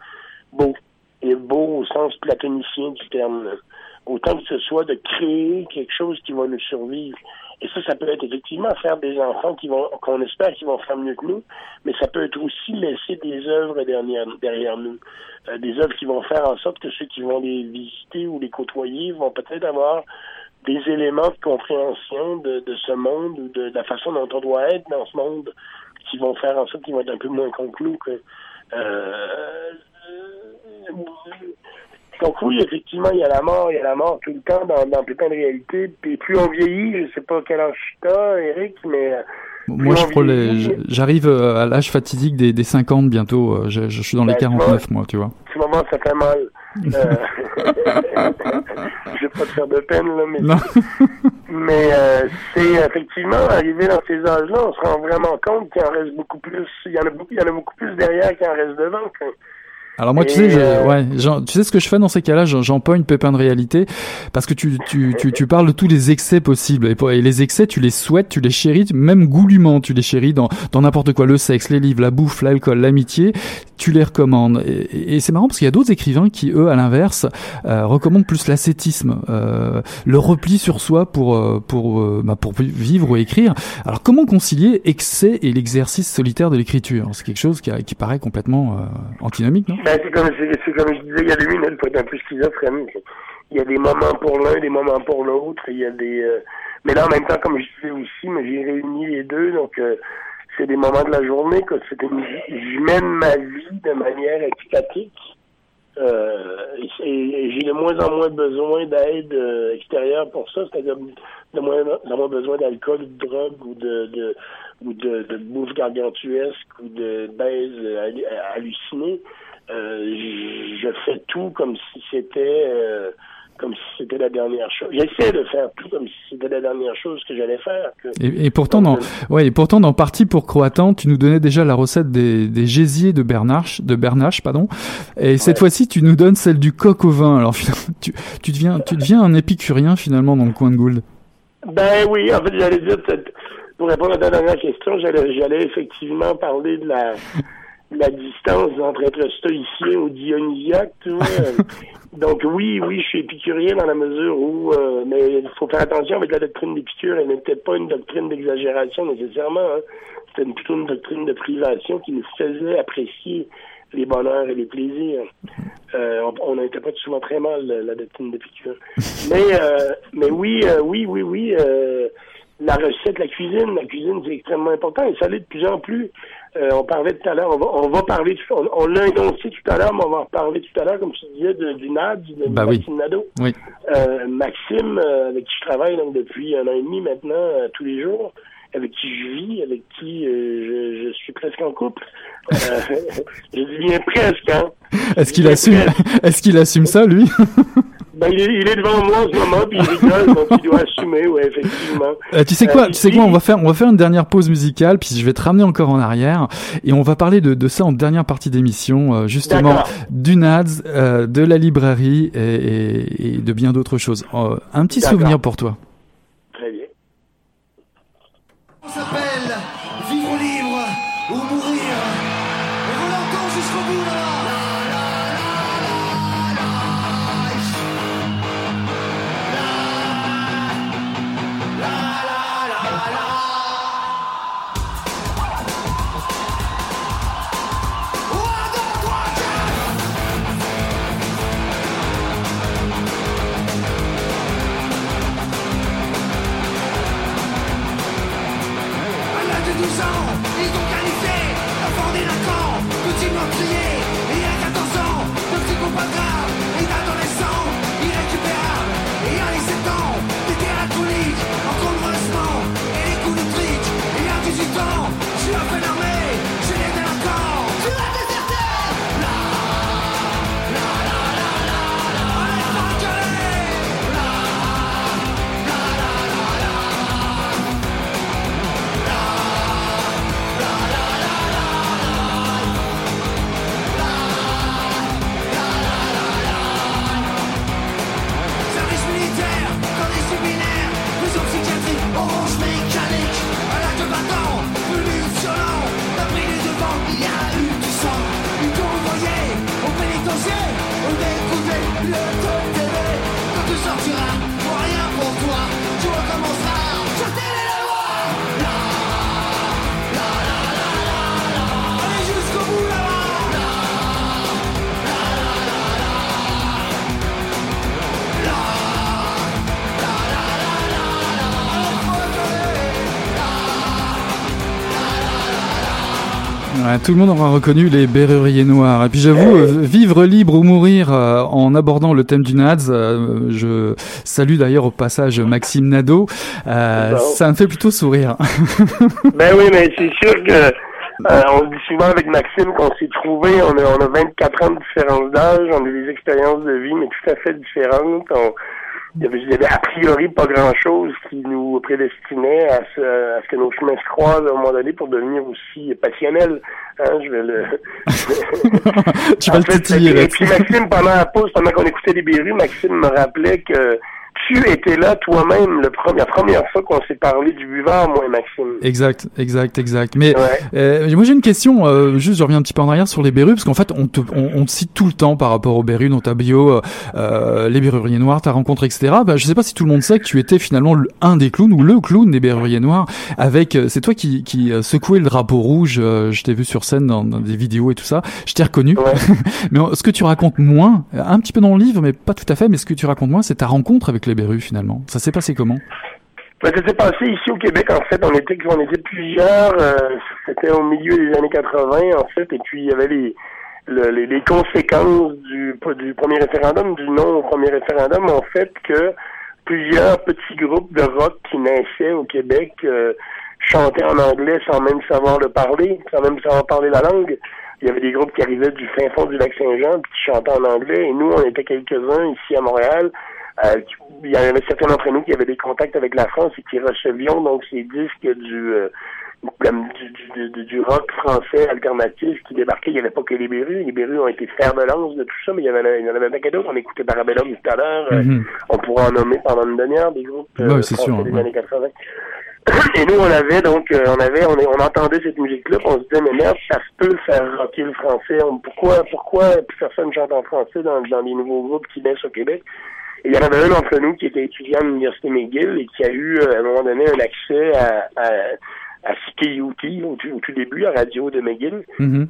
beau, et beau au sens platonicien du terme, autant que ce soit de créer quelque chose qui va nous survivre. Et ça, ça peut être effectivement faire des enfants qui vont, qu'on espère qu'ils vont faire mieux que nous, mais ça peut être aussi laisser des œuvres derrière, derrière nous. Euh, des œuvres qui vont faire en sorte que ceux qui vont les visiter ou les côtoyer vont peut-être avoir des éléments de compréhension de, ce monde ou de, la façon dont on doit être dans ce monde qui vont faire en sorte qu'ils vont être un peu moins conclus que euh, donc oui, effectivement, il y a la mort, il y a la mort tout le temps dans, dans plein de réalités. Puis plus on vieillit, je sais pas quel âge tu as, Eric, mais moi, je j'arrive euh, à l'âge fatidique des, des 50 bientôt. Euh, je, je suis dans les 49, ben, moi, tu vois. Ce moment, ça fait mal. Euh... je vais pas te faire de peine, là, mais, mais euh, c'est effectivement, arrivé dans ces âges-là, on se rend vraiment compte qu'il en reste beaucoup plus, il y en a beaucoup, il y en a beaucoup plus derrière qu'il en reste devant. Alors moi, tu sais, euh, ouais, tu sais ce que je fais dans ces cas-là, j'empoigne Pépin de réalité, parce que tu, tu, tu, tu, parles de tous les excès possibles. Et, les excès, tu les souhaites, tu les chéris, même goulûment, tu les chéris dans dans n'importe quoi, le sexe, les livres, la bouffe, l'alcool, l'amitié. Tu les recommandes. Et, c'est marrant parce qu'il y a d'autres écrivains qui, eux, à l'inverse, euh, recommandent plus l'ascétisme, euh, le repli sur soi pour euh, pour bah, pour vivre ou écrire. Alors comment concilier excès et l'exercice solitaire de l'écriture? C'est quelque chose qui, qui paraît complètement antinomique, non? Ben, C'est comme, comme je disais il y a deux minutes, il faut être un peu schizophrène. Il y a des moments pour l'un, des moments pour l'autre. Il y a des mais là en même temps, comme je disais aussi, mais j'ai réuni les deux, donc c'est des moments de la journée que c'est je mène ma vie de manière éducatique euh, et, j'ai de moins en moins besoin d'aide euh, extérieure pour ça, c'est-à-dire de moins en moins besoin d'alcool, de drogue ou de, de ou de, de bouffe gargantuesque ou de baise hallucinée. Euh, je fais tout comme si c'était euh, comme si c'était la dernière chose. J'essaie de faire tout comme si c'était la dernière chose que j'allais faire. Et, pourtant, dans, ouais, et pourtant, dans Partie pour Croatan, tu nous donnais déjà la recette des, des gésiers de Bernache, de Bernache, pardon. Et cette fois-ci, tu nous donnes celle du coq au vin. Alors, tu, tu deviens, tu deviens un épicurien finalement dans le coin de Gould. Ben oui, en fait, j'allais dire, pour répondre à ta dernière question, j'allais effectivement parler de la la distance entre être stoïcien ou dionysiaque, tu vois. Donc oui, oui, je suis épicurien dans la mesure où, euh, mais il faut faire attention avec la doctrine d'Épicure, elle n'était pas une doctrine d'exagération nécessairement, hein. c'était plutôt une doctrine de privation qui nous faisait apprécier les bonheurs et les plaisirs. Euh, on pas souvent très mal la doctrine d'Épicure. Mais, euh, mais oui, oui, oui, oui, la recette, la cuisine, la cuisine c'est extrêmement important et ça l'est de plus en plus. Euh, on parlait tout à l'heure, on va, on va parler, on, on l'a énoncé tout à l'heure, mais on va en parler tout à l'heure, comme tu disais, de, du NAD, bah Maxime Nadeau. Oui. Euh, Maxime, euh, avec qui je travaille donc, depuis un an et demi maintenant, euh, tous les jours, avec qui je vis, avec qui je, je, suis presque en couple. je dis bien presque, hein. Est-ce qu'il assume, est-ce qu'il assume ça, lui? Ben, il, est, il, est, devant moi en ce moment, puis il rigole, donc il doit assumer, ouais, effectivement. Euh, tu sais quoi, euh, tu sais quoi, on va faire, on va faire une dernière pause musicale, puis je vais te ramener encore en arrière, et on va parler de, de ça en dernière partie d'émission, euh, justement, du NADS, euh, de la librairie et, et, et de bien d'autres choses. un petit souvenir pour toi. Très bien. On d'écouter le temps. Tout le monde aura reconnu les Berruriers Noirs. Et puis j'avoue, euh, vivre libre ou mourir euh, en abordant le thème du NADS, euh, je salue d'ailleurs au passage Maxime Nadeau, ça me fait plutôt sourire. ben oui, mais c'est sûr que on dit souvent avec Maxime qu'on s'est trouvé, on a, on a 24 ans de différence d'âge, on a des expériences de vie, mais tout à fait différentes. On, il y, avait, a priori pas grand-chose qui nous prédestinait à ce, à ce que nos chemins se croisent à un moment donné pour devenir aussi passionnels. Hein, je vais le... tu vas le titiller. Et puis Maxime, pendant la pause, pendant qu'on écoutait les Berus, Maxime me rappelait que As-tu été là toi-même la première fois qu'on s'est parlé du buvard, moi et Maxime? Exact, exact, exact. Mais euh, moi j'ai une question, euh, juste je reviens un petit peu en arrière sur les berrues, parce qu'en fait on te, on, on, te cite tout le temps par rapport aux berrues dans ta bio, euh, les berruriers noirs, ta rencontre, etc. Bah, je sais pas si tout le monde sait que tu étais finalement un des clowns ou le clown des berruriers noirs, avec c'est toi qui, qui secouais le drapeau rouge, je t'ai vu sur scène dans, dans, des vidéos et tout ça, je t'ai reconnu. mais ce que tu racontes moins, un petit peu dans le livre, mais pas tout à fait, mais ce que tu racontes moins, c'est ta rencontre avec les berrues finalement. Ça s'est passé comment ben, ça s'est passé ici au Québec, en fait. On était, plusieurs. Euh, C'était au milieu des années 80, en fait. Et puis, il y avait les, conséquences du, premier référendum, du non au premier référendum, en fait, que plusieurs petits groupes de rock qui naissaient au Québec euh, chantaient en anglais sans même savoir le parler, sans même savoir parler la langue. Il y avait des groupes qui arrivaient du fin fond du lac Saint-Jean, puis qui chantaient en anglais. Et nous, on était quelques-uns ici à Montréal euh, il y en avait certains d'entre nous qui avaient des contacts avec la France et qui recevions donc ces disques du, euh, du, du, du, rock français alternatif qui débarquait. Il n'y avait pas que les Berus. Les Berus ont été fer de lance de tout ça, mais il y, avait, il y en avait un paquet d'autres. On écoutait Parabellum tout à l'heure. Euh, mm-hmm. on pourra en nommer pendant une demi-heure des groupes français sûr, des années 80. Et nous, on avait donc, on avait, on, on entendait cette musique-là, on se disait, mais merde, ça se peut faire rocker le français. pourquoi, pourquoi personne chante en français dans, dans les nouveaux groupes qui naissent au Québec? Il y en avait un d'entre nous qui était étudiant à l'Université McGill et qui a eu, euh, à un moment donné, un accès à, à, à CKUT, au, tout début, à radio de McGill, mm-hmm.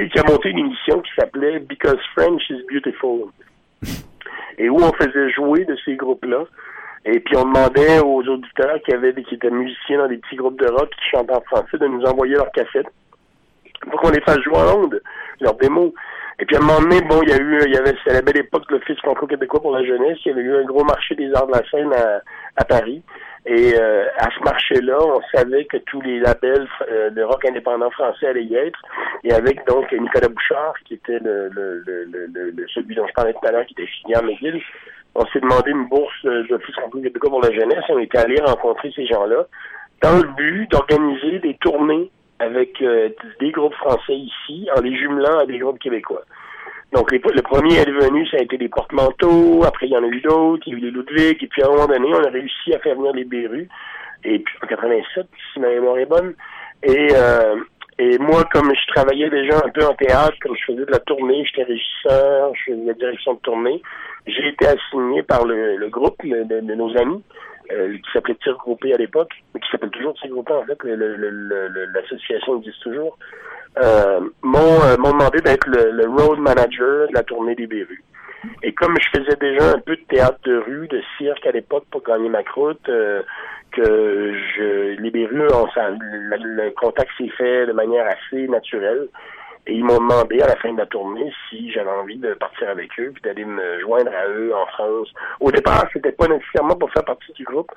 et qui a monté une émission qui s'appelait Because French is Beautiful, et où on faisait jouer de ces groupes-là. Et puis on demandait aux auditeurs qui avaient qui étaient musiciens dans des petits groupes de rock qui chantaient en français de nous envoyer leurs cassettes pour qu'on les fasse jouer en ondes, leurs démos. Et puis à un moment donné, bon, il y a eu, il y avait, la belle époque, l'Office franco-québécois pour la jeunesse. Il y avait eu un gros marché des arts de la scène à, à Paris. Et euh, à ce marché-là, on savait que tous les labels euh, de rock indépendant français allaient y être. Et avec donc Nicolas Bouchard, qui était le, le, le, le celui dont je parlais tout à l'heure, qui était à McGill, on s'est demandé une bourse d'Office franco-québécois pour la jeunesse. On était allé rencontrer ces gens-là dans le but d'organiser des tournées avec euh, des groupes français ici, en les jumelant à des groupes québécois. Donc, les, le premier est venu, ça a été les porte-manteaux, après il y en a eu d'autres, il y a eu les Ludwig, et puis à un moment donné, on a réussi à faire venir les Bérus, et puis en 87, si ma mémoire est bonne, et, euh, et moi, comme je travaillais déjà un peu en théâtre, comme je faisais de la tournée, j'étais régisseur, je faisais la direction de tournée, j'ai été assigné par le, groupe de, de nos amis, euh, qui s'appelait Tir Groupé à l'époque, mais qui s'appelle toujours Tir Groupé en fait, l'association existe toujours, euh, m'ont euh, demandé d'être le, road manager de la tournée des Bérus. Et comme je faisais déjà un peu de théâtre de rue, de cirque à l'époque pour gagner ma croûte, euh, que je les Bérus, le, le contact s'est fait de manière assez naturelle. Et ils m'ont demandé à la fin de la tournée si j'avais envie de partir avec eux puis d'aller me joindre à eux en France. Au départ, c'était pas nécessairement pour faire partie du groupe,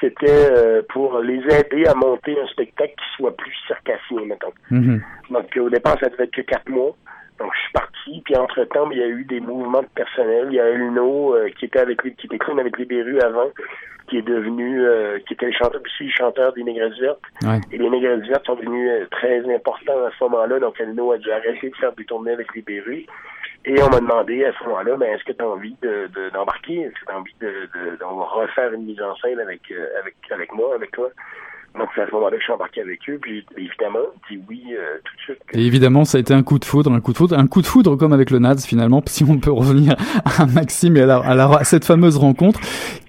c'était euh, pour les aider à monter un spectacle qui soit plus circassien, mettons. Mm-hmm. Donc au départ, ça devait être que quatre mois. Donc je suis parti, puis entre-temps, il y a eu des mouvements de personnel. Il y a Elno euh, qui était avec lui, qui était clown avec les Bérus avant, qui est devenu, euh, qui était le chanteur, puis chanteur des Négresses Vertes. Et les Négresses Vertes sont devenus euh, très importants à ce moment-là, donc Elno a dû arrêter de faire des tournées avec les Bérus. Et on m'a demandé à ce moment-là, ben, est-ce que tu as envie d'embarquer? De, est-ce que tu as envie de, de, refaire une mise en scène avec, avec, avec moi, avec toi? Donc c'est à ce moment-là que je suis embarqué avec eux, puis évidemment, dit oui euh, tout de suite. Et évidemment, ça a été un coup de foudre, un coup de foudre, un coup de foudre comme avec le NADS finalement, si on peut revenir à Maxime et à, à, cette fameuse rencontre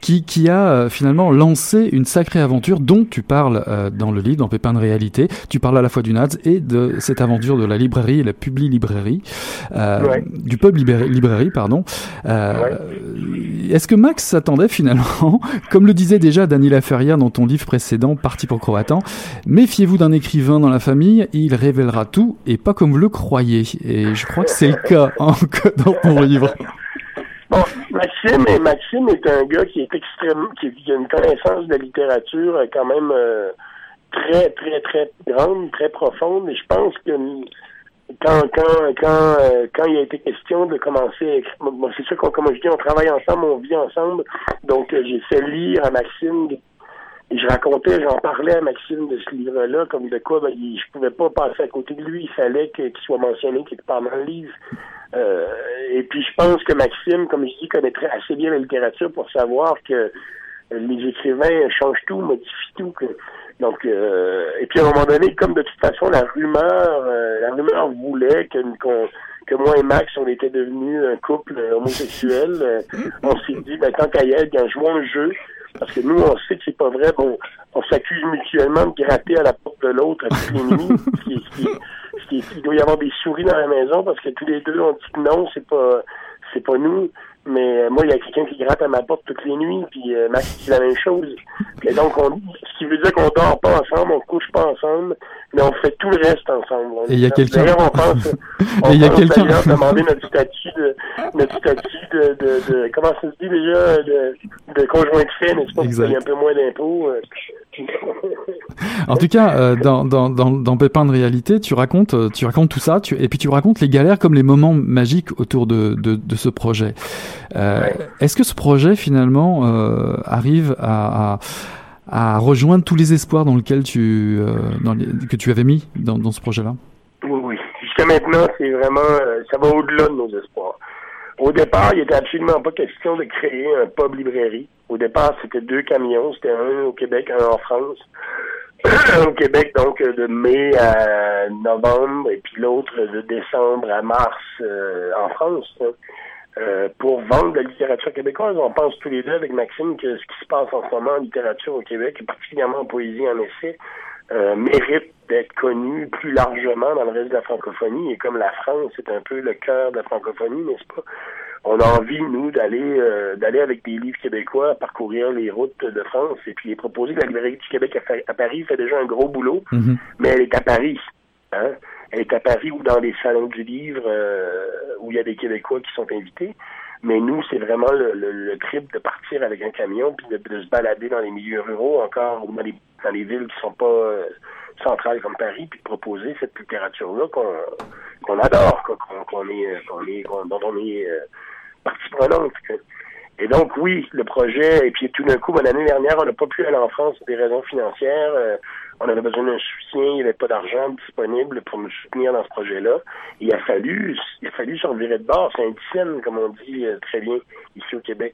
qui, qui a euh, finalement lancé une sacrée aventure dont tu parles euh, dans le livre, dans Pépin de réalité. Tu parles à la fois du NADS et de cette aventure de la librairie, la publi-librairie, du pub librairie, pardon. Est-ce que Max s'attendait finalement, comme le disait déjà Daniela Ferrière dans ton livre précédent, Parti pour méfiez-vous d'un écrivain dans la famille, il révélera tout et pas comme vous le croyez. Et je crois que c'est le cas dans ton livre. Maxime, Maxime est un gars qui est extrêmement, qui, a une connaissance de littérature euh, quand même euh, très, très, très grande, très profonde. Et je pense que quand quand quand euh, quand il a été question de commencer bon, c'est sûr qu'on comme je dis on travaille ensemble on vit ensemble donc j'ai fait lire à Maxime je racontais, j'en parlais à Maxime de ce livre-là, comme de quoi ben, je pouvais pas passer à côté de lui. Il fallait qu'il soit mentionné quelque part dans le livre. Euh, et puis je pense que Maxime, comme je dis, connaîtrait assez bien la littérature pour savoir que les écrivains changent tout, modifient tout. Donc, euh, et puis à un moment donné, comme de toute façon la rumeur, euh, la rumeur voulait que, que moi et Max, on était devenus un couple homosexuel, euh, on s'est dit, ben, tant qu'à y être, jouons un jeu, parce que nous, on sait que c'est pas vrai. Bon, on s'accuse mutuellement de gratter à la porte de l'autre à toutes les nuits. il doit y avoir des souris dans la maison parce que tous les deux on dit que non, c'est pas c'est pas nous. Mais euh, moi, il y a quelqu'un qui gratte à ma porte toutes les nuits, puis euh, Max dit la même chose. Et donc, on, ce qui veut dire qu'on dort pas ensemble, on couche pas ensemble, mais on fait tout le reste ensemble. Et il y a quelqu'un. on pense, on Et il y a quelqu'un. demander notre statut de, notre statut de, de, de, comment ça se dit déjà, de, de conjoint de fait, n'est-ce pas? Exact. Il y a un peu moins d'impôts. Euh. En tout cas, euh, dans, dans, dans, dans Pépin de réalité, tu racontes, euh, tu racontes tout ça, tu, et puis tu racontes les galères comme les moments magiques autour de, de, de ce projet. Euh, Est-ce que ce projet finalement euh, arrive à, à, à, rejoindre tous les espoirs dans lesquels tu, les, que tu avais mis dans, dans ce projet-là? Oui, oui. Jusqu'à maintenant, c'est vraiment, ça va au-delà de nos espoirs. Au départ, il n'était absolument pas question de créer un pub librairie. Au départ, c'était deux camions. C'était un au Québec, un en France. au Québec, donc, de mai à novembre, et puis l'autre de décembre à mars euh, en France. Hein. Euh, pour vendre de la littérature québécoise. On pense tous les deux avec Maxime que ce qui se passe en ce moment en littérature au Québec, et particulièrement en poésie, en essai, euh, mérite d'être connu plus largement dans le reste de la francophonie. Et comme la France est un peu le cœur de la francophonie, n'est-ce pas? On a envie, nous, d'aller euh, d'aller avec des livres québécois, parcourir les routes de France et puis les proposer. La librairie du Québec à, Paris fait déjà un gros boulot, Mhm. mais elle est à Paris. Hein? Elle est à Paris ou dans les salons du livre euh, où il y a des Québécois qui sont invités. Mais nous, c'est vraiment le, le, le, trip de partir avec un camion puis de, de, se balader dans les milieux ruraux encore ou dans les, dans les villes qui sont pas euh, centrales comme Paris puis proposer cette littérature-là qu'on adore, qu'on est, qu'on est, dont on est euh, partie prenante. Et donc, oui, le projet, et puis tout d'un coup, ben, l'année dernière, on n'a pas pu aller en France pour des raisons financières. Euh, on avait besoin d'un soutien, il n'y avait pas d'argent disponible pour nous soutenir dans ce projet-là. Il a fallu, il a fallu se revirer de bord, c'est un comme on dit euh, très bien ici au Québec.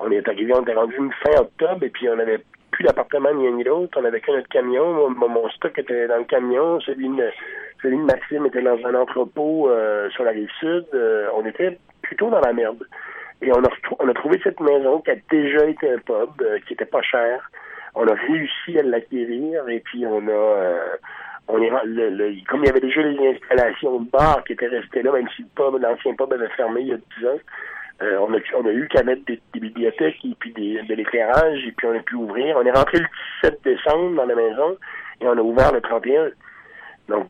On est arrivé, on était rendu fin octobre, et puis on avait plus d'appartement ni un ni l'autre, on avait que notre camion, mon, stock était dans le camion, celui de, celui de Maxime était dans un entrepôt euh, sur la rive sud, euh, on était plutôt dans la merde. Et on a, on a trouvé cette maison qui a déjà été un pub, euh, qui était pas cher. On a réussi à l'acquérir et puis on a, euh, on est, le, comme il y avait déjà les installations de bar qui étaient restées là, même si le pub, l'ancien pub avait fermé il y a 10 ans, euh, on, a, eu qu'à mettre des, bibliothèques et puis des, de l'éclairage et puis on a pu ouvrir. On est rentré le 17 décembre dans la maison et on a ouvert le 31. Donc,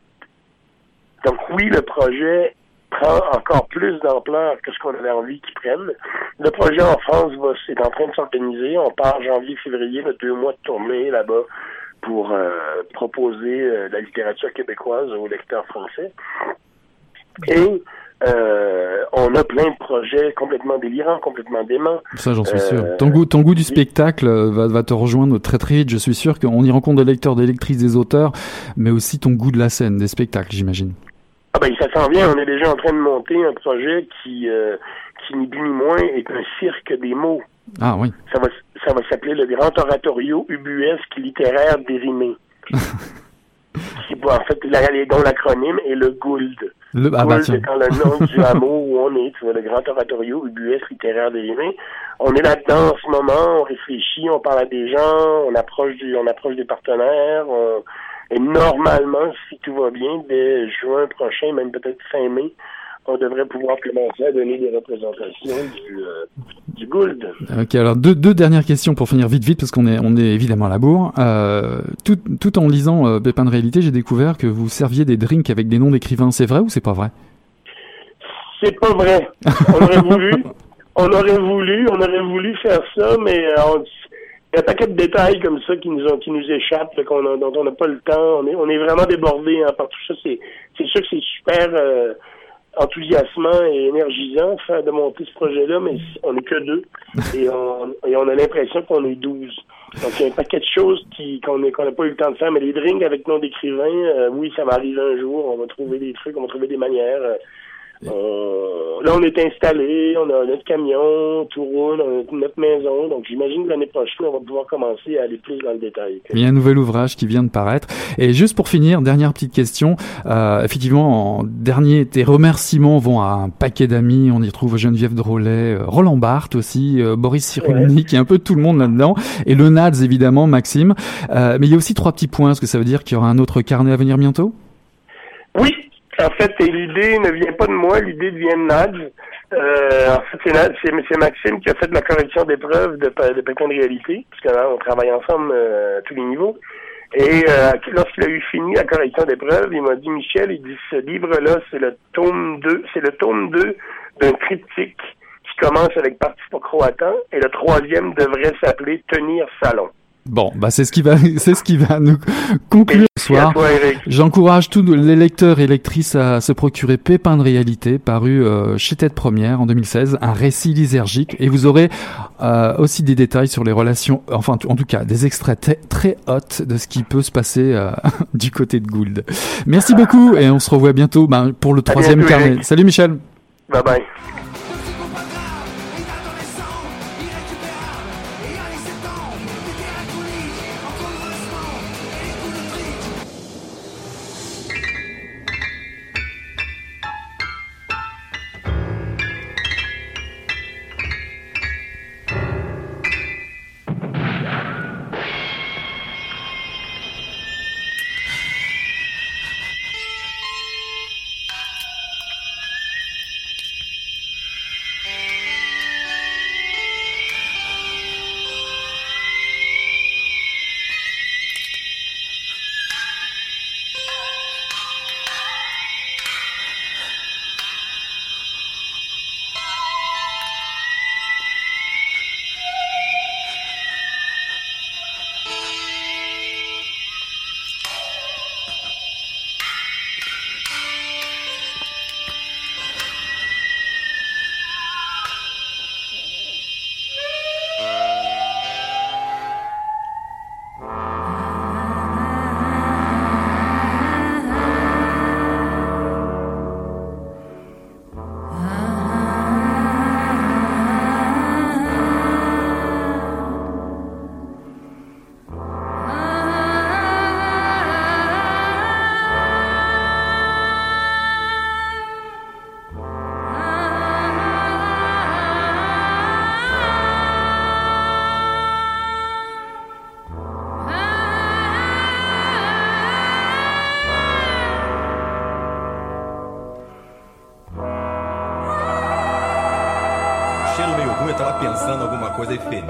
oui, le projet prend encore plus d'ampleur que ce qu'on avait envie qu'il prenne. Le projet en France va, c'est en train de s'organiser. On part janvier-février, deux mois de tournée là-bas pour euh, proposer euh, la littérature québécoise aux lecteurs français. Et on a plein de projets complètement délirants, complètement déments. Ça, j'en suis sûr. Ton goût, ton goût du spectacle va, va te rejoindre très très vite. Je suis sûr qu'on y rencontre des lecteurs, des lectrices, des auteurs, mais aussi ton goût de la scène, des spectacles, j'imagine. Ah ben ça s'en vient, on est déjà en train de monter un projet qui, euh, qui ni plus ni moins est un cirque des mots. Ah oui. Ça va, ça va s'appeler le Grand Oratorio ubuesque littéraire dérimé. qui, en fait, la, dont l'acronyme est le GOULD. Le, ah, bah, GOULD étant le nom du hameau où on est, tu vois, le Grand Oratorio ubuesque littéraire dérimé. On est là-dedans en ce moment, on réfléchit, on parle à des gens, on approche du, on approche des partenaires, on, et normalement, si tout va bien, dès juin prochain, même peut-être fin mai, on devrait pouvoir commencer à donner des représentations du, euh, du Gould. Ok, alors deux, deux dernières questions pour finir vite vite parce qu'on est on est évidemment à la bourre. Euh, tout, tout en lisant euh, Pépin de réalité, j'ai découvert que vous serviez des drinks avec des noms d'écrivains. C'est vrai ou c'est pas vrai? C'est pas vrai. On aurait voulu, on aurait voulu, on aurait voulu faire ça, mais on, il y a un paquet de détails comme ça qui nous ont, qui nous échappent, qu'on a, dont on n'a pas le temps. On est, on est vraiment débordé hein, par tout ça. C'est, c'est sûr que c'est super euh, enthousiasmant et énergisant faire de monter ce projet-là, mais on n'est que deux et on, et on a l'impression qu'on est douze. Donc, il y a un paquet de choses qui qu'on n'a pas eu le temps de faire, mais les drinks avec nom d'écrivain, euh, oui, ça va arriver un jour. On va trouver des trucs, on va trouver des manières. Euh, euh, là, on est installé, on a notre camion, tout roule, on a notre maison. Donc, j'imagine que l'année prochaine, on va pouvoir commencer à aller plus dans le détail. Il y a un nouvel ouvrage qui vient de paraître. Et juste pour finir, dernière petite question. Euh, effectivement, en dernier, tes remerciements vont à un paquet d'amis. On y trouve Geneviève Drolet, euh, Roland Barthes aussi, euh, Boris Cyrulnik, il y a un peu tout le monde là-dedans. Et le NADS, évidemment, Maxime. Euh, mais il y a aussi trois petits points. Est-ce que ça veut dire qu'il y aura un autre carnet à venir bientôt? Oui, en fait, l'idée ne vient pas de moi, l'idée vient de Nadj. Euh, en fait, c'est, Maxime qui a fait la correction d'épreuves de, de Pékin de réalité, puisque là, on travaille ensemble euh, à tous les niveaux. Et euh, lorsqu'il a eu fini la correction d'épreuves, il m'a dit, Michel, il dit, ce livre-là, c'est le tome 2, c'est le tome 2 d'un triptyque qui commence avec Participa Croatan, et le troisième devrait s'appeler Tenir Salon. Bon, bah c'est ce qui va, c'est ce qui va nous conclure ce soir. J'encourage tous les lecteurs et lectrices à se procurer Pépin de réalité, paru euh, chez Tête Première en 2016, un récit lysergique, et vous aurez euh, aussi des détails sur les relations, enfin en tout cas des extraits très, hot de ce qui peut se passer euh, du côté de Gould. Merci beaucoup et on se revoit bientôt ben, pour le troisième carnet. Salut Michel. Bye bye.